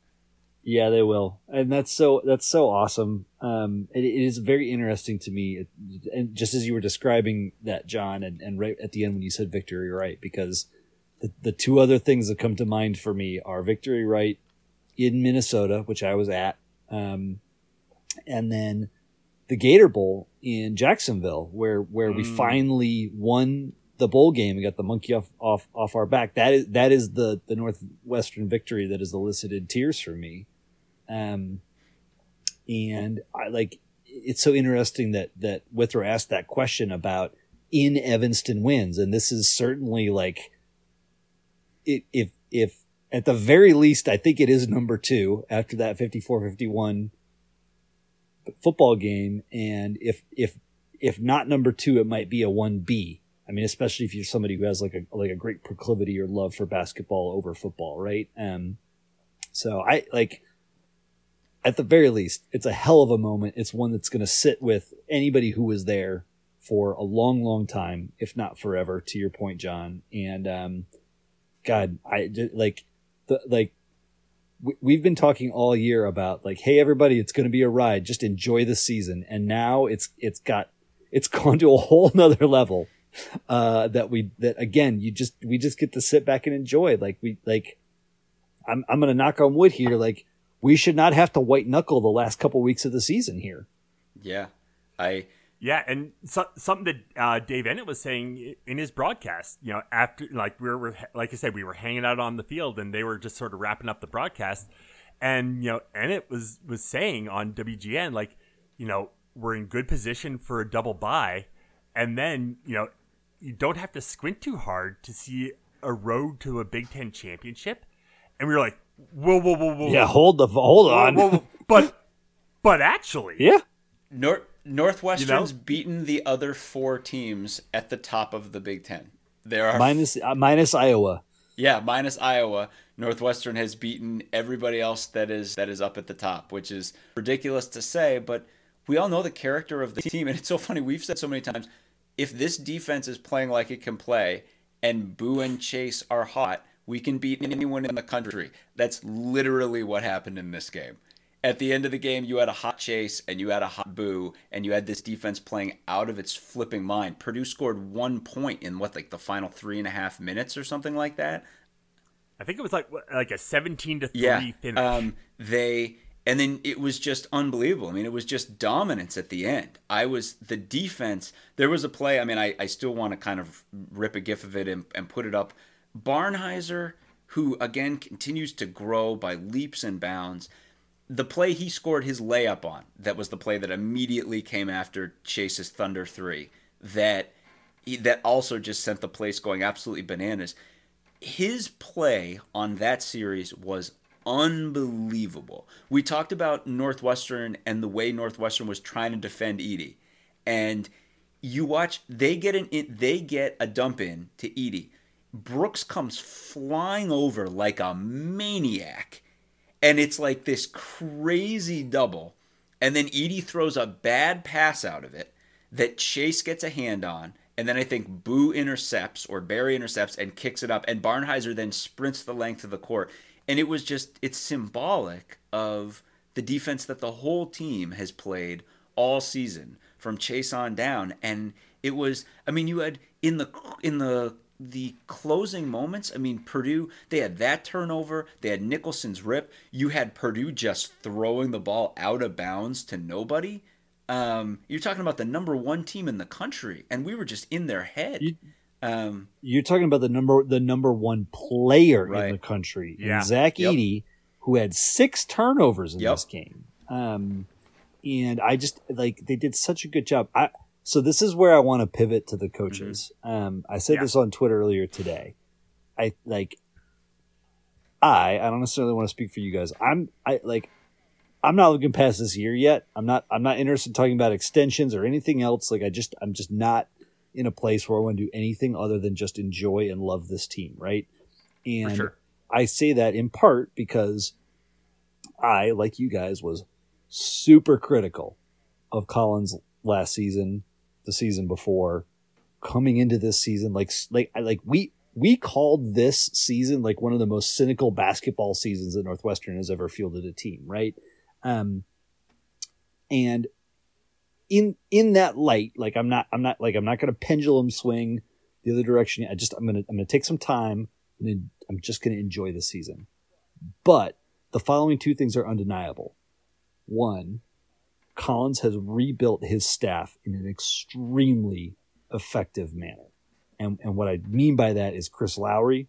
Yeah, they will, and that's so that's so awesome. Um, it, it is very interesting to me, it, and just as you were describing that, John, and, and right at the end when you said victory right, because the, the two other things that come to mind for me are victory right in Minnesota, which I was at, um, and then the Gator Bowl in Jacksonville, where where we finally won the bowl game and got the monkey off off off our back. That is that is the the Northwestern victory that has elicited tears for me. Um, and I like it's so interesting that that Withrow asked that question about in Evanston wins, and this is certainly like it, if if at the very least, I think it is number two after that 54-51 football game, and if if if not number two, it might be a one B. I mean, especially if you're somebody who has like a like a great proclivity or love for basketball over football, right? Um, so I like at the very least, it's a hell of a moment. It's one that's going to sit with anybody who was there for a long, long time, if not forever. To your point, John, and um, God, I like the like we've been talking all year about like, hey, everybody, it's going to be a ride. Just enjoy the season. And now it's it's got it's <laughs> gone to a whole nother level. Uh, that we that again, you just we just get to sit back and enjoy. Like we like, I'm I'm going to knock on wood here. Like we should not have to white knuckle the last couple weeks of the season here. Yeah, I Yeah, and so, something that uh, Dave Eanet was saying in his broadcast, you know, after like we were like I said, we were hanging out on the field, and they were just sort of wrapping up the broadcast, and you know, Ennett was was saying on WGN like, you know, we're in good position for a double bye, and then you know, you don't have to squint too hard to see a road to a Big Ten championship, and we were like, whoa, whoa, whoa, whoa, Yeah, hold the hold whoa, on. whoa, whoa. but but actually, Yeah, North Northwestern's You know? beaten the other four teams at the top of the Big Ten. There are minus uh, minus Iowa. yeah, minus Iowa. Northwestern has beaten everybody else that is that is up at the top, which is ridiculous to say, but we all know the character of the team, and it's so funny. We've said so many times, if this defense is playing like it can play, and Boo and Chase are hot, we can beat anyone in the country. That's literally what happened in this game. At the end of the game, you had a hot chase and you had a hot boo, and you had this defense playing out of its flipping mind. Purdue scored one point in what, like the final three and a half minutes or something like that. I think it was like like a seventeen to three Yeah. finish. Um, they and then it was just unbelievable. I mean, it was just dominance at the end. I was the defense. There was a play. I mean, I, I still want to kind of rip a gif of it and, and put it up. Barnhizer, who again continues to grow by leaps and bounds. The play he scored his layup on, that was the play that immediately came after Chase's Thunder three. That that also just sent the place going absolutely bananas his play on that series was unbelievable. We talked about Northwestern and the way Northwestern was trying to defend Edey, and you watch they get an they get a dump in to Edey. Brooks comes flying over like a maniac, and it's like this crazy double. And then Edey throws a bad pass out of it that Chase gets a hand on. And then I think Boo intercepts or Berry intercepts and kicks it up. And Barnhizer then sprints the length of the court. And it was just, it's symbolic of the defense that the whole team has played all season from Chase on down. And it was, I mean, you had in the, in the, the closing moments, I mean, Purdue, they had that turnover. They had Nicholson's rip. You had Purdue just throwing the ball out of bounds to nobody. Um, you're talking about the number one team in the country, and we were just in their head. You- Um, You're talking about the number the number one player in the country, Yeah. Zach Yep. Edey, who had six turnovers in Yep. this game. Um, and I just like they did such a good job. I so this is where I want to pivot to the coaches. Um, I said Yeah. this on Twitter earlier today. I like. I I don't necessarily want to speak for you guys. I'm I like. I'm not looking past this year yet. I'm not. I'm not interested in talking about extensions or anything else. Like I just. I'm just not in a place where I want to do anything other than just enjoy and love this team, right? And sure. I say that in part because I, like you guys, was super critical of Collins last season, the season before, coming into this season. Like, like, like we we called this season like one of the most cynical basketball seasons that Northwestern has ever fielded a team, right? Um, and in in that light, like I'm not I'm not like I'm not going to pendulum swing the other direction. I just I'm gonna I'm gonna take some time and I'm just gonna enjoy the season. But the following two things are undeniable. One, Collins has rebuilt his staff in an extremely effective manner. And and what I mean by that is Chris Lowry,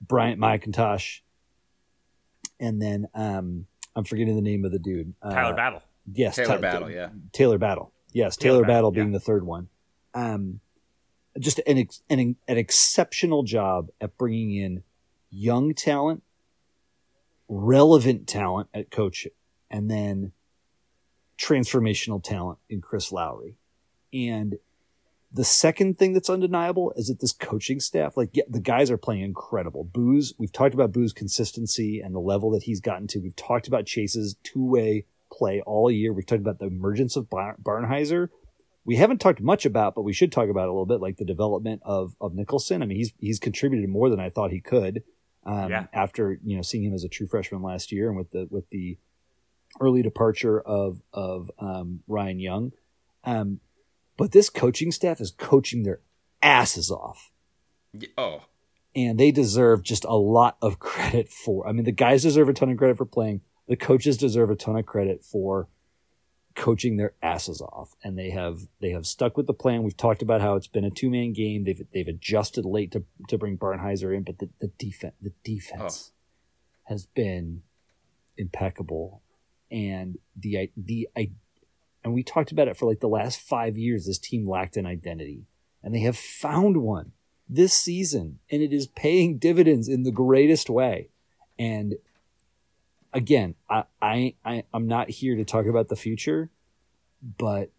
Bryant McIntosh, and then um I'm forgetting the name of the dude. Uh, Tyler Battle. Yes, Talor Ty- Battle, yeah. Talor Battle. Yes, Talor Talor, Battle, Battle being yeah. the third one. Um, just an, ex- an an exceptional job at bringing in young talent, relevant talent at coach, and then transformational talent in Chris Lowry. And the second thing that's undeniable is that this coaching staff, like yeah, the guys are playing incredible. Booze, we've talked about Boo's consistency and the level that he's gotten to. We've talked about Chase's two way play all year. We've talked about the emergence of Bar- Barnhizer. We haven't talked much about, but we should talk about a little bit, like the development of of Nicholson. I mean, he's he's contributed more than I thought he could. Um, Yeah. After you know seeing him as a true freshman last year, and with the with the early departure of of um, Ryan Young, um, but this coaching staff is coaching their asses off, Oh, and they deserve just a lot of credit for. I mean, the guys deserve a ton of credit for playing. The coaches deserve a ton of credit for coaching their asses off, and they have they have stuck with the plan. We've talked about how it's been a two man game. They've they've adjusted late to to bring Barnhizer in, but the the defense the defense has been impeccable, and the the I and we talked about it for like the last five years. This team lacked an identity, and they have found one this season, and it is paying dividends in the greatest way. And again, I, I, I I'm not here to talk about the future, but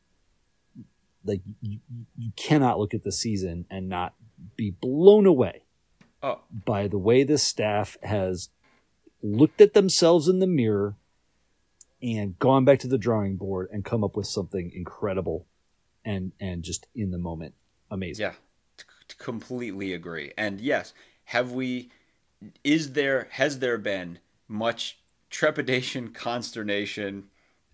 like you, you cannot look at the season and not be blown away oh, by the way this staff has looked at themselves in the mirror and gone back to the drawing board and come up with something incredible and and just in the moment amazing. yeah, t- completely agree. And yes, have we? Is there has there been much trepidation, <laughs> consternation,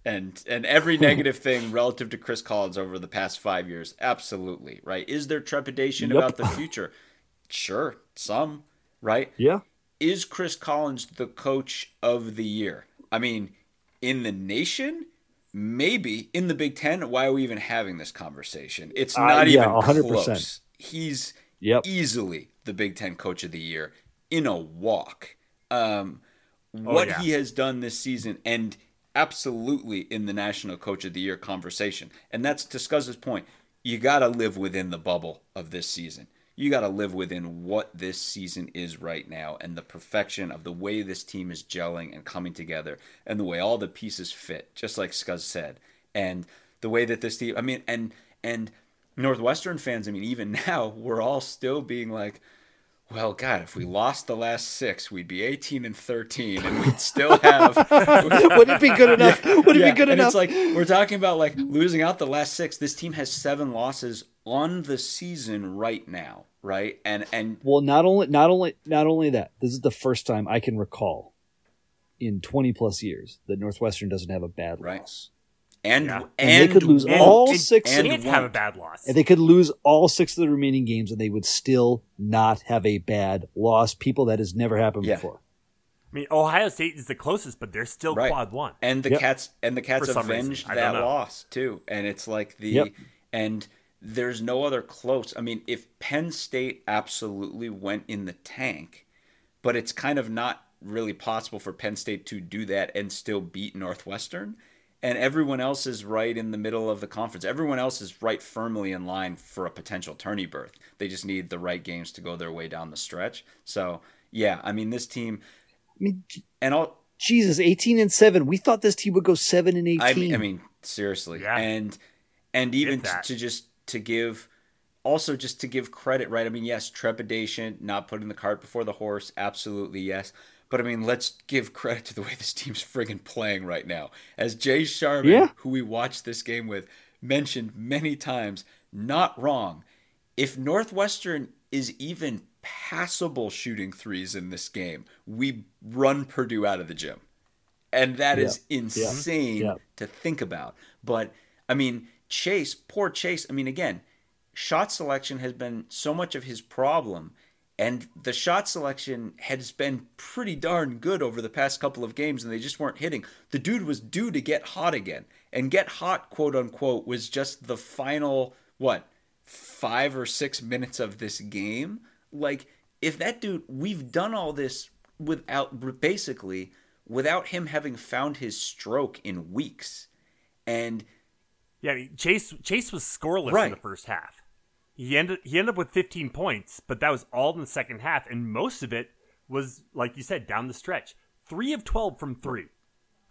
and and every <laughs> negative thing relative to Chris Collins over the past five years? Absolutely, right. Is there trepidation Yep. about the future? Sure, some, right? Yeah. is Chris Collins the coach of the year? I mean, in the nation, maybe in the Big Ten. Why are we even having this conversation? It's Uh, not yeah, even 100%. close. He's Yep. easily the Big Ten coach of the year in a walk. Um, what yeah. he has done this season, and absolutely in the National Coach of the Year conversation. And that's to Scuzz's point. You got to live within the bubble of this season. You got to live within what this season is right now and the perfection of the way this team is gelling and coming together and the way all the pieces fit, just like Scuzz said. And the way that this team, I mean, and, and, Northwestern fans, I mean, even <laughs> now, we're all still being like, well, God, if we lost the last six, we'd be 18 and 13, and we'd still have. <laughs> Would it be good enough? Would it Yeah, be good and enough? it's like we're talking about like losing out the last six. This team has seven losses on the season right now, right? And and well, not only not only not only that. This is the first time I can recall in 20 plus years that Northwestern doesn't have a bad Right. loss. And Yeah. And and, they could lose won't. all and, six and and have a bad loss. And they could lose all six of the remaining games and they would still not have a bad loss. People that has never happened Yeah. before. I mean, Ohio State is the closest, but they're still Right. quad one. And the Yep. cats and the cats For reason. avenged that loss too. And it's like the Yep. and there's no other close. I mean, if Penn State absolutely went in the tank, but it's kind of not really possible for Penn State to do that and still beat Northwestern. And everyone else is right in the middle of the conference. Everyone else is right firmly in line for a potential tourney berth. They just need the right games to go their way down the stretch. So yeah, I mean this team I mean, and all Jesus, 18 and 7. We thought this team would go 7 and 18. I mean, I mean, seriously, Yeah. and and even to, to just to give, also just to give credit, right? I mean, yes, trepidation, not putting the cart before the horse, absolutely yes. But I mean, let's give credit to the way this team's friggin' playing right now. As Jay Sharman, Yeah. who we watched this game with, mentioned many times, not wrong. If Northwestern is even passable shooting threes in this game, we run Purdue out of the gym and that is insane Yeah. to think about. But I mean, Chase, poor Chase. I mean, again, shot selection has been so much of his problem, and the shot selection has been pretty darn good over the past couple of games, and they just weren't hitting. The dude was due to get hot again, and get hot, quote unquote, was just the final what five or six minutes of this game. Like, if that dude, we've done all this without basically without him having found his stroke in weeks. And Yeah, I mean, Chase Chase was scoreless in the first half. He ended he ended up with 15 points, but that was all in the second half, and most of it was like you said down the stretch. Three of 12 from three.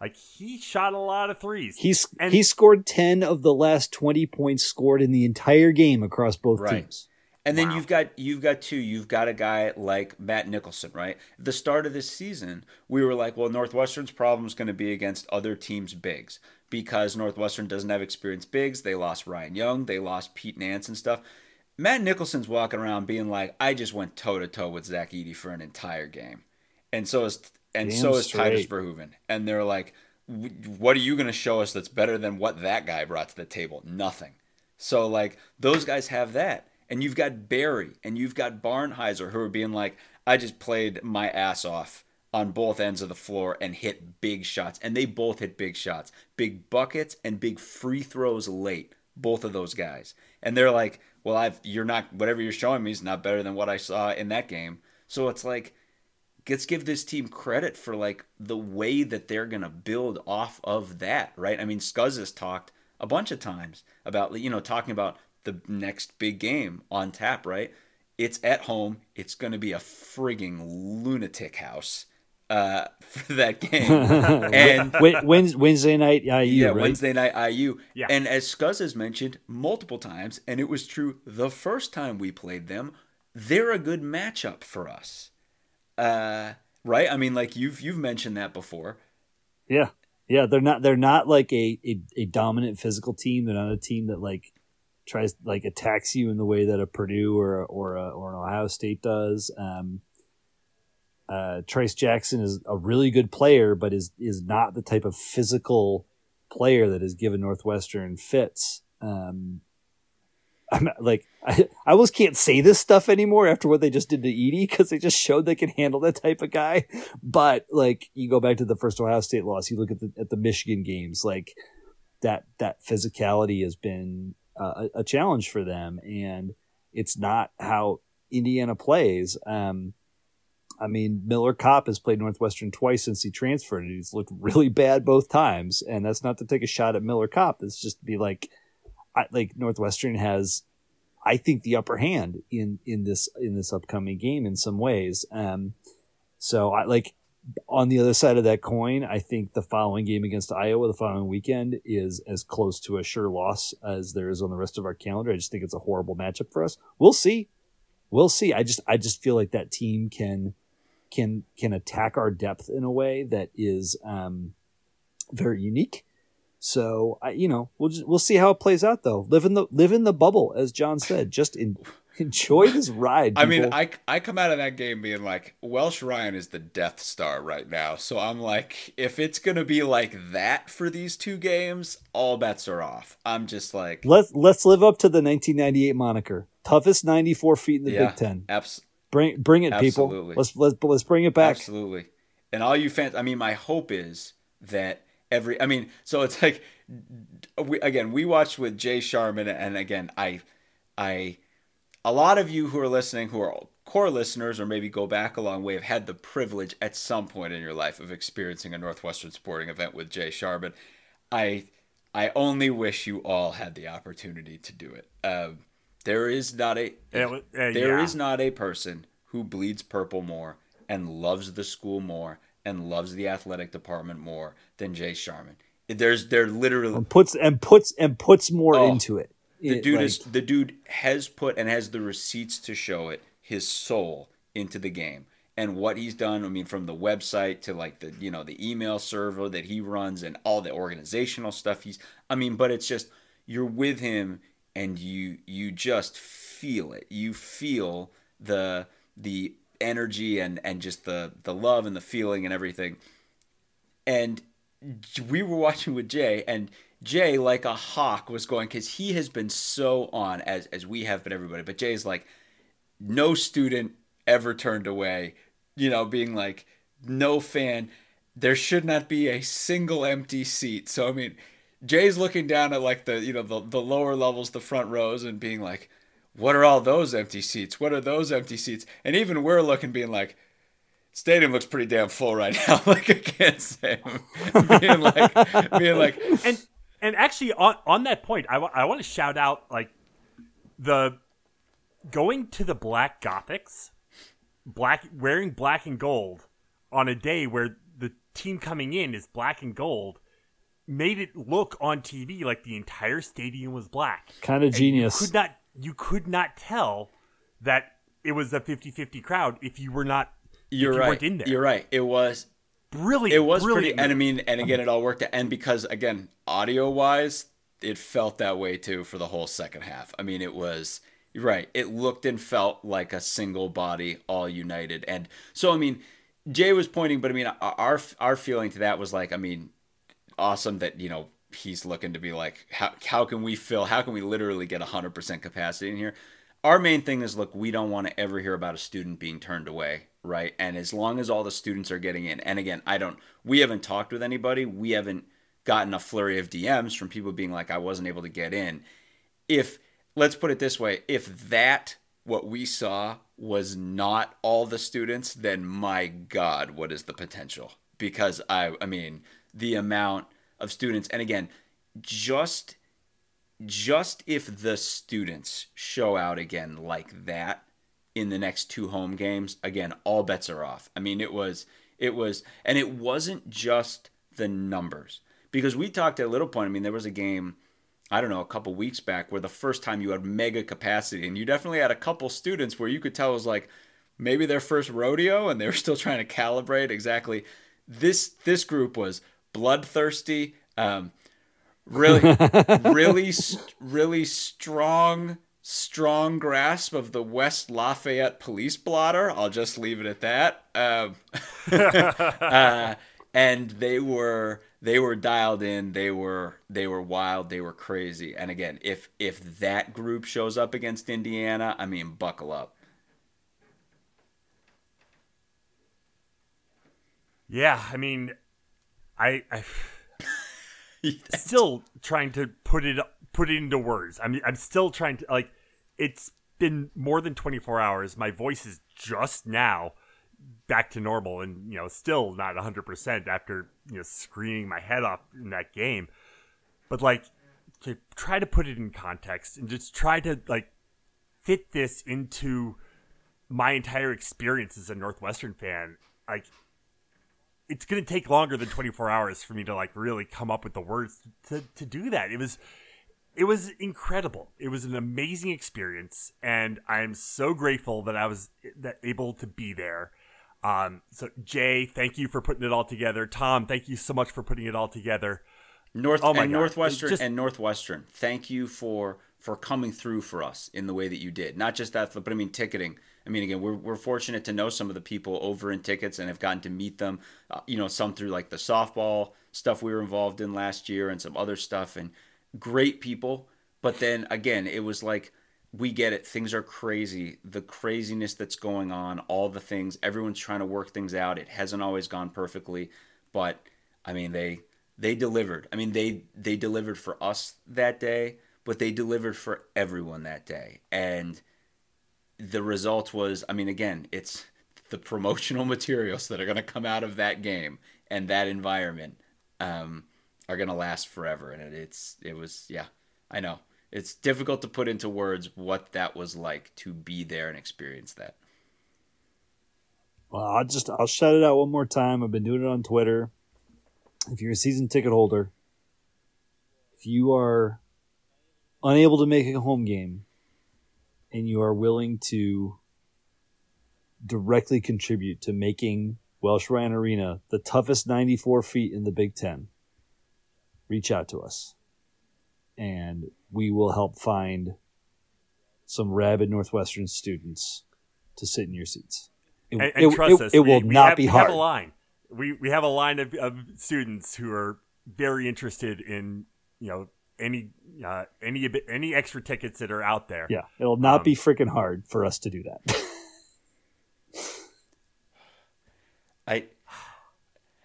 Like he shot a lot of threes. He's and he scored 10 of the last 20 points scored in the entire game across both Right. teams. and then Wow. you've got you've got two. You've got a guy like Matt Nicholson, right? The start of this season, we were like, well, Northwestern's problem is going to be against other teams' bigs because Northwestern doesn't have experienced bigs. They lost Ryan Young, they lost Pete Nance and stuff. Matt Nicholson's walking around being like, I just went toe to toe with Zach Edey for an entire game. and so is and Damn so is Tydus. Verhoeven. And they're like, what are you going to show us that's better than what that guy brought to the table? Nothing. So like those guys have that, and you've got Berry and you've got Barnhizer who are being like, I just played my ass off on both ends of the floor and hit big shots, and they both hit big shots, big buckets and big free throws late. Both of those guys, and they're like, well, I've you're not whatever you're showing me is not better than what I saw in that game. So it's like let's give this team credit for like the way that they're gonna build off of that, right? I mean, Scuzz has talked a bunch of times about you know talking about the next big game on tap, right? It's at home. It's gonna be a frigging lunatic house uh, <laughs> for that <laughs> game, and Wed- Wednesday night, IU, yeah, right? Wednesday night IU. Yeah. And as Scuzz has mentioned multiple times, and it was true the first time we played them, they're a good matchup for us. Uh, right? I mean, like you've you've mentioned that before. Yeah, yeah. They're not. They're not like a, a a dominant physical team. They're not a team that like tries like attacks you in the way that a Purdue or or a, or an Ohio State does. Um, uh, Trayce Jackson is a really good player, but is is not the type of physical player that has given Northwestern fits. Um, I'm like <laughs> I, I almost can't say this stuff anymore after what they just did to Edey because they just showed they can handle that type of guy. But like you go back to the first Ohio State loss, you look at the at the Michigan games, like that that physicality has been uh, a, a challenge for them, and it's not how Indiana plays. Um, I mean, Miller Kopp has played Northwestern twice since he transferred, and he's looked really bad both times. And that's not to take a shot at Miller Kopp. It's just to be like, I, like Northwestern has, I think, the upper hand in in this in this upcoming game in some ways. Um, so I like on the other side of that coin, I think the following game against Iowa the following weekend is as close to a sure loss as there is on the rest of our calendar. I just think it's a horrible matchup for us. We'll see. We'll see. I just I just feel like that team can can can attack our depth in a way that is um, very unique. So I, you know, we'll just, we'll see how it plays out though. Live in the live in the bubble, as John said. Just in, <laughs> enjoy this ride. I mean. I, I come out of that game being like, Welsh Ryan is the Death Star right now. So I'm like, if it's going to be like that for these two games, all bets are off. I'm just like, let's let's live up to the 1998 moniker. Toughest 94 feet in the yeah, Big Ten. abs- Bring bring it, people. Let's let's let's bring it back. Absolutely. And all you fans, I mean, my hope is that every, I mean, so it's like, we, again, we watched with Jay Sharman, and again, I, I, a lot of you who are listening, who are core listeners, or maybe go back a long way, have had the privilege at some point in your life of experiencing a Northwestern sporting event with Jay Sharman. I, I only wish you all had the opportunity to do it. Um, there is not a It uh, there is yeah. not a person who bleeds purple more and loves the school more and loves the athletic department more than Jay Sharman. There's they're literally And puts and puts and puts more Oh, into it. the It, dude like, is the dude has put and has the receipts to show it his soul into the game and what he's done i mean from the website to like the you know the email server that he runs and all the organizational stuff he's i mean but it's just you're with him and you you just feel it you feel the the energy and and just the the love and the feeling and everything and we were watching with Jay, and Jay, like a hawk, was going because he has been so on as as we have been everybody. But Jay's like, no student ever turned away, you know, being like, no fan. There should not be a single empty seat. So I mean, Jay's looking down at like the you know the the lower levels, the front rows, and being like, what are all those empty seats? What are those empty seats? And even we're looking, being like stadium looks pretty damn full right now. <laughs> like I can't say, being like, being like, and and actually on on that point, I want to shout out like the going to the Black Gothics, black wearing black and gold on a day where the team coming in is black and gold made it look on TV like the entire stadium was black. kind of genius. You could not you could not tell that it was a 50-50 crowd if you were not you're you right. in there. You're right. It was brilliant. it was pretty brilliant and i mean and again it all worked out and because again audio wise it felt that way too for the whole second half i mean it was you're right it looked and felt like a single body all united and so i mean Jay was pointing, but I mean, our our feeling to that was like, I mean, awesome that you know he's looking to be like, how how can we fill? How can we literally get hundred percent capacity in here? Our main thing is, look, we don't want to ever hear about a student being turned away, right? And as long as all the students are getting in, and again, I don't, we haven't talked with anybody, we haven't gotten a flurry of DMs from people being like, I wasn't able to get in. If let's put it this way, if that what we saw was not all the students, then my God, what is the potential? Because I, I mean, the amount of students, and again, just, just if the students show out again like that in the next two home games, again, all bets are off. I mean, it was, it was, and it wasn't just the numbers because we talked at Little Point. I mean, there was a game I don't know, a couple weeks back where the first time you had mega capacity and you definitely had a couple students where you could tell it was like maybe their first rodeo and they were still trying to calibrate exactly this this group was bloodthirsty um, really <laughs> really really strong strong grasp of the West Lafayette police blotter. I'll just leave it at that. Um, <laughs> uh, and they were they were dialed in. They were they were wild. They were crazy. And again if if that group shows up against indiana i mean buckle up. Yeah i mean i i <laughs> still trying to put it put it into words. I mean i'm still trying to like it's been more than 24 hours. My voice is just now back to normal and you know still not 100% after you know screaming my head off in that game. But like to try to put it in context and just try to like fit this into my entire experience as a northwestern fan like it's going to take longer than 24 hours for me to like really come up with the words to, to do that it was it was incredible it was an amazing experience and i'm so grateful that i was that able to be there um, so Jay, thank you for putting it all together. Tom, thank you so much for putting it all together. North oh and God. Northwestern just, and Northwestern, thank you for for coming through for us in the way that you did. Not just that, but I mean ticketing. I mean, again, we're, we're fortunate to know some of the people over in tickets and have gotten to meet them. Uh, you know, some through like the softball stuff we were involved in last year and some other stuff, and great people. But then again, it was like we get it. Things are crazy. The craziness that's going on, all the things, everyone's trying to work things out. It hasn't always gone perfectly, but I mean, they they delivered. I mean, they they delivered for us that day, but they delivered for everyone that day. And the result was, I mean, again, it's the promotional <laughs> materials that are going to come out of that game and that environment um, are going to last forever. And it, it's it was yeah, I know it's difficult to put into words what that was like to be there and experience that. Well, I'll just I'll shout it out one more time. I've been doing it on Twitter. If you're a season ticket holder, if you are unable to make a home game and you are willing to directly contribute to making Welsh Ryan Arena the toughest 94 feet in the Big Ten, reach out to us. And we will help find some rabid Northwestern students to sit in your seats. It, and, and it, trust it, us, it we, will we not have, be hard. We have a line. We we have a line of, of students who are very interested in you know any uh, any any extra tickets that are out there. Yeah, it'll not um, be freaking hard for us to do that. <laughs> I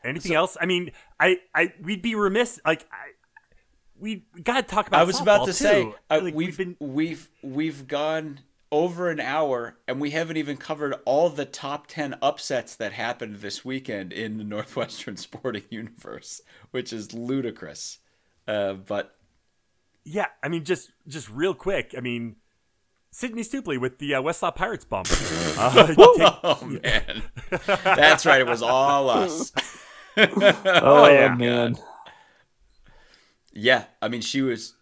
anything so, else? I mean, I I we'd be remiss. Like I, we got to talk about. I was about to too. say uh, like, we've, we've been we've we've gone over an hour and we haven't even covered all the top 10 upsets that happened this weekend in the <laughs> Northwestern sporting universe, which is ludicrous. Uh, but yeah, I mean, just just real quick, I mean, Sydney Supple with the uh, Westlaw Pirates bump. <laughs> Uh, take, oh man, <laughs> that's right. It was all us. <laughs> oh, yeah. man. Yeah, I mean she was.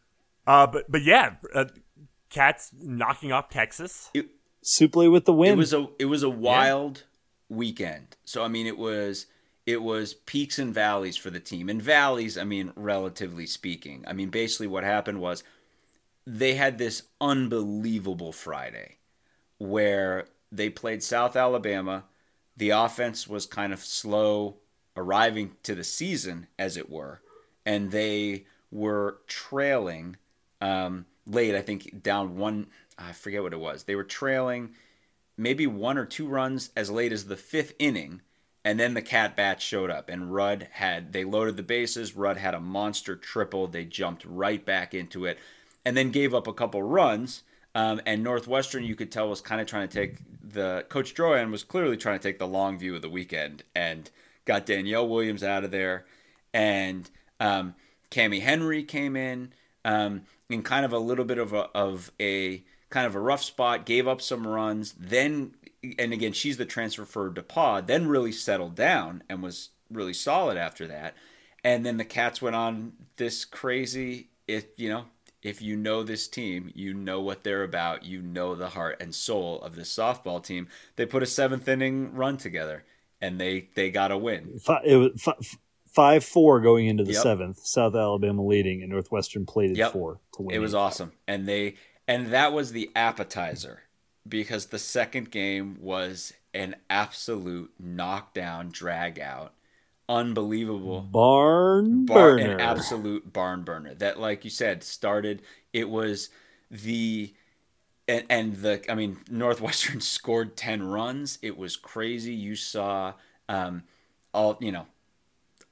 Uh, but but yeah, uh, Cats knocking off Texas. It, Supple with the win. It was a it was a wild yeah. weekend. So I mean, it was it was peaks and valleys for the team. And valleys, I mean, relatively speaking. I mean, basically what happened was they had this unbelievable Friday where they played South Alabama. the offense was kind of slow arriving to the season, as it were, and they were trailing um, late. I think down one. I forget what it was. They were trailing maybe one or two runs as late as the fifth inning, and then the cat bat showed up, and Rudd had they loaded the bases. Rudd had a monster triple. They jumped right back into it, and then gave up a couple runs. Um, and Northwestern, you could tell, was kind of trying to take the coach Drohan was clearly trying to take the long view of the weekend and got Danielle Williams out of there, and um, Cami Henry came in um, in kind of a little bit of a of a kind of a rough spot, gave up some runs, then and again she's the transfer for DePauw, then really settled down and was really solid after that, and then the Cats went on this crazy if you know if you know this team, you know what they're about. You know the heart and soul of this softball team. They put a seventh inning run together, and they they got a win. It was five four going into the yep. seventh. South Alabama leading, and Northwestern played yep. four to win. It was awesome, and they and that was the appetizer because the second game was an absolute knockdown, drag out unbelievable barn bar, burner, an absolute barn burner. That, like you said, started. It was the and, and the I mean Northwestern <laughs> scored ten runs. It was crazy. You saw um, all you know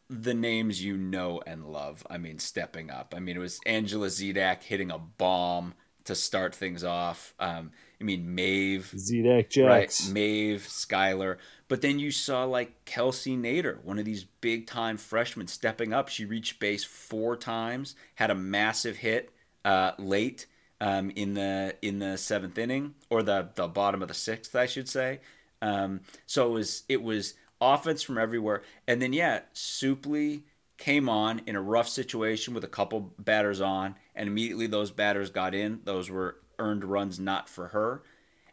the names you know and love. I mean, stepping up. I mean, it was Angela Zedak hitting a bomb to start things off. Um, I mean, Maeve, Zedak Jacks, right? Maeve, Skylar. But then you saw like Kelsey Nader, one of these big time freshmen, stepping up. She reached base four times, had a massive hit uh, late um, in the in the seventh inning or the the bottom of the sixth, I should say. Um, so it was it was offense from everywhere, and then yeah, Supple came on in a rough situation with a couple batters on, and immediately those batters got in. Those were earned runs, not for her.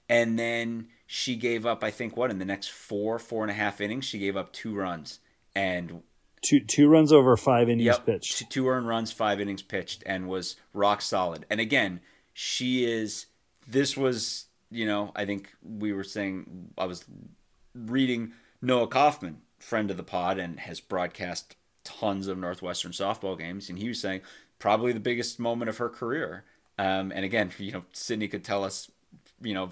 And then she gave up, I think, what in the next four, four and a half innings, she gave up two runs and two two runs over five innings yep, pitched. Two earned runs, five innings pitched, and was rock solid. And again, she is. This was, you know, I think we were saying I was reading Noah Kaufman, friend of the pod, and has broadcast tons of Northwestern softball games, and he was saying probably the biggest moment of her career. Um, and again, you know, Sydney could tell us, you know,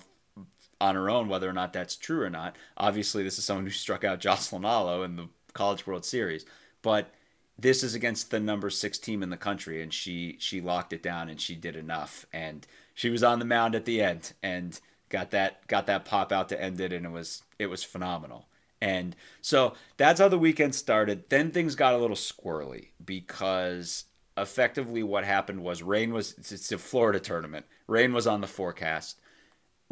on her own whether or not that's true or not. Obviously, this is someone who struck out Jocelyn Alo in the College World Series, but this is against the number six team in the country, and she she locked it down and she did enough, and she was on the mound at the end and got that got that pop out to end it, and it was it was phenomenal. And so that's how the weekend started. Then things got a little squirrely because effectively what happened was rain was it's a Florida tournament. Rain was on the forecast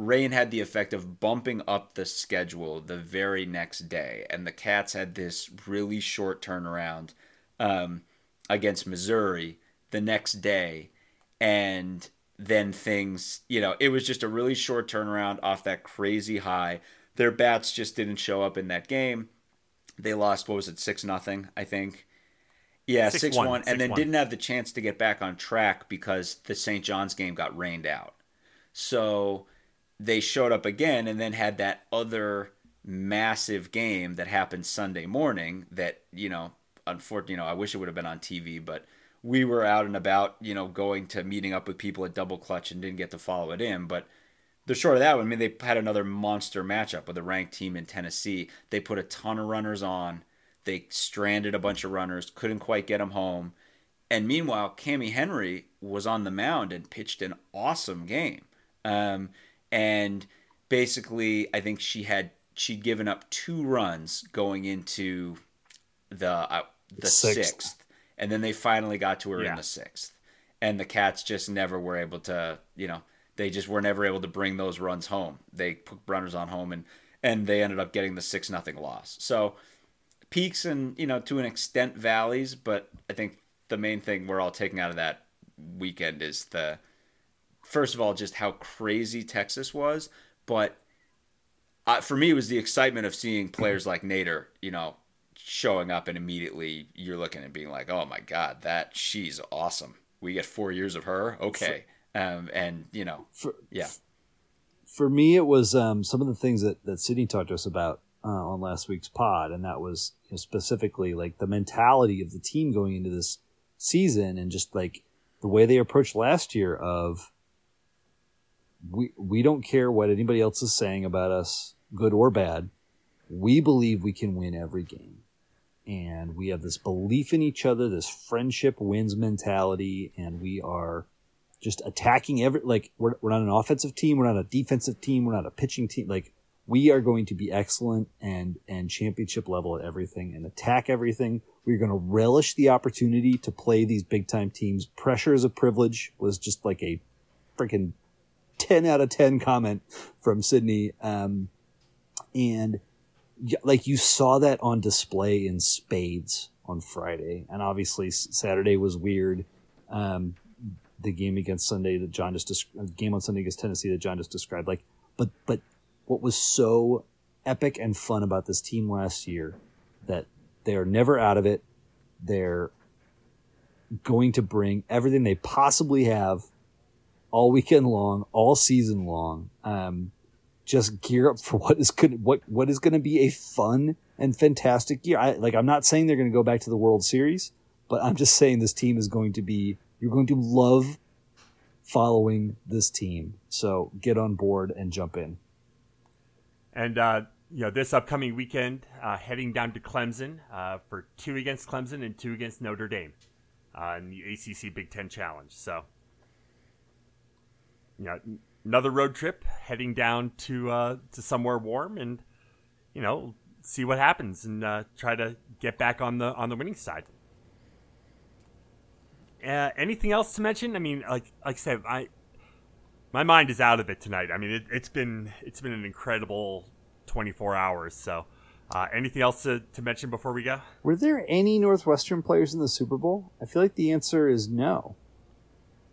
rain had the effect of bumping up the schedule the very next day, and the Cats had this really short turnaround um, against Missouri the next day, and then things, you know, it was just a really short turnaround off that crazy high. Their bats just didn't show up in that game. They lost. What was it? Six nothing, I think. Yeah, six, six one, one, and then did didn't have the chance to get back on track because the St. John's game got rained out. So they showed up again and then had that other massive game that happened Sunday morning that, you know, unfortunately, you know, I wish it would have been on TV, but we were out and about, you know, going to meeting up with people at Double Clutch and didn't get to follow it in. But the short of that, I mean, they had another monster matchup with a ranked team in Tennessee. They put a ton of runners on. They stranded a bunch of runners, couldn't quite get them home. And meanwhile, Cami Henry was on the mound and pitched an awesome game. Um, and basically, I think she had she'd given up two runs going into the uh, the sixth. sixth. and then they finally got to her yeah. in the sixth, and the Cats just never were able to, you know, they just were never able to bring those runs home. They put runners on home, and and they ended up getting the six nothing loss. So peaks and you know to an extent valleys, but I think the main thing we're all taking out of that weekend is the first of all, just how crazy Texas was, but uh, for me, it was the excitement of seeing players like Nader, you know, showing up and immediately you're looking and being like, oh my God, that she's awesome. We get four years of her. Okay. Um, and, you know, for, yeah. For me, it was um, some of the things that, that Sydney talked to us about uh, on last week's pod, and that was you know, specifically like the mentality of the team going into this season, and just like the way they approached last year of we we don't care what anybody else is saying about us, good or bad. We believe we can win every game. And we have this belief in each other, this friendship wins mentality, and we are just attacking every like we're, we're not an offensive team, we're not a defensive team, we're not a pitching team. Like we are going to be excellent and and championship level at everything and attack everything. We're going to relish the opportunity to play these big time teams. Pressure is a privilege was just like a freaking 10 out of 10 comment from Sydney. Um, and like you saw that on display in spades on Friday. And obviously Saturday was weird. Um, the game against Sunday that John just described, game on Sunday against Tennessee that John just described. Like, but, but what was so epic and fun about this team last year that they're never out of it. They're going to bring everything they possibly have all weekend long, all season long. Um, just gear up for what is good, what what is going to be a fun and fantastic year. I, like I'm not saying they're going to go back to the World Series, but I'm just saying this team is going to be. You're going to love following this team. So get on board and jump in. And uh, you know, this upcoming weekend, uh, heading down to Clemson uh, for two against Clemson and two against Notre Dame uh, in the ACC Big Ten Challenge. So you know, another road trip, heading down to uh, to somewhere warm, and you know, see what happens, and uh, try to get back on the on the winning side. Uh, anything else to mention? I mean, like like I said, I my mind is out of it tonight. I mean, it, has been it's been an incredible 24 hours. So, uh, anything else to, to mention before we go? Were there any Northwestern players in the Super Bowl? I feel like the answer is no.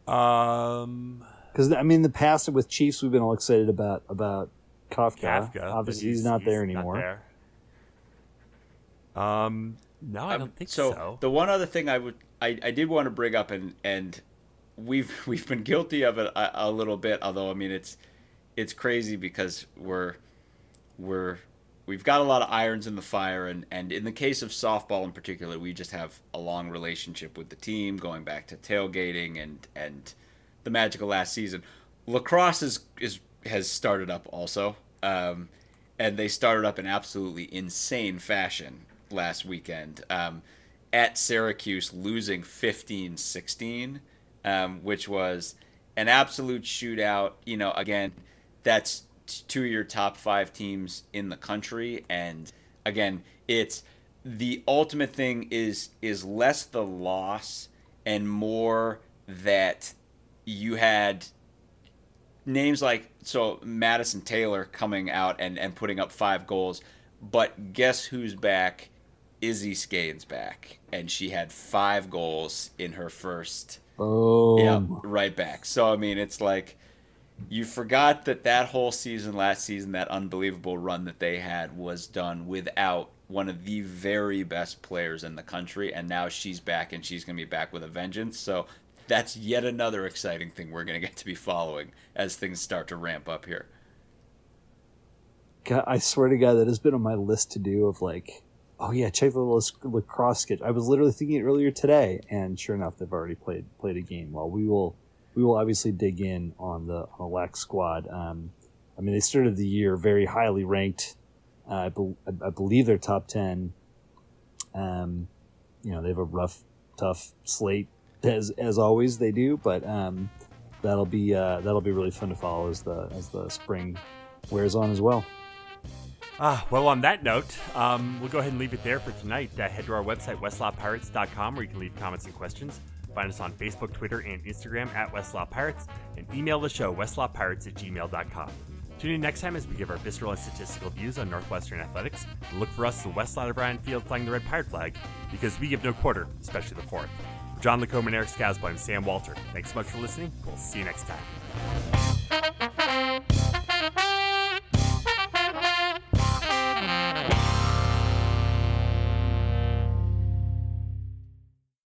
Um, because I mean, the past with Chiefs, we've been all excited about about Kafka. Kafka Obviously, he's, he's, not there anymore. Not there. Um, no, I don't um, think so, so. The one other thing I would I, I did want to bring up and and we've <laughs> we've been guilty of it a, a little bit. Although I mean, it's it's crazy because we're we're we've got a lot of irons in the fire and, and in the case of softball in particular we just have a long relationship with the team going back to tailgating and and the magical last season. Lacrosse is, is has started up also, um, and they started up in absolutely insane fashion last weekend um, at Syracuse, losing 15-16, um, which was an absolute shootout. You know, again, that's two of your top five teams in the country, and again, it's the ultimate thing is is less the loss and more that you had names like so Madison Taylor coming out and, and putting up five goals, but guess who's back? Izzy Scane's back, and she had five goals in her first. Oh, yeah, right back. So I mean, it's like you forgot that that whole season, last season, that unbelievable run that they had was done without one of the very best players in the country, and now she's back, and she's going to be back with a vengeance. So that's yet another exciting thing we're going to get to be following as things start to ramp up here. God, I swear to God, that has been on my list to do of like, oh yeah, check the lacrosse sketch. I was literally thinking it earlier today, and sure enough, they've already played played a game. Well, we will we will obviously dig in on the on the LAC squad. Um, I mean, they started the year very highly ranked. Uh, I, be, I, believe they're top ten. Um, you know, they have a rough, tough slate as as always they do. But um, that'll be uh, that'll be really fun to follow as the as the spring wears on as well. Ah, well, on that note, um, we'll go ahead and leave it there for tonight. Uh, head to our website, westlawpirates.com, where you can leave comments and questions. Find us on Facebook, Twitter, and Instagram at Westlaw Pirates, and email the show, westlawpirates at gmail.com. Tune in next time as we give our visceral and statistical views on Northwestern athletics, and look for us, the West Side of Ryan Field, flying the red pirate flag, because we give no quarter, especially the fourth. John Lacombe and Eric Skazbo, and Sam Walter. Thanks so much for listening. We'll see you next time.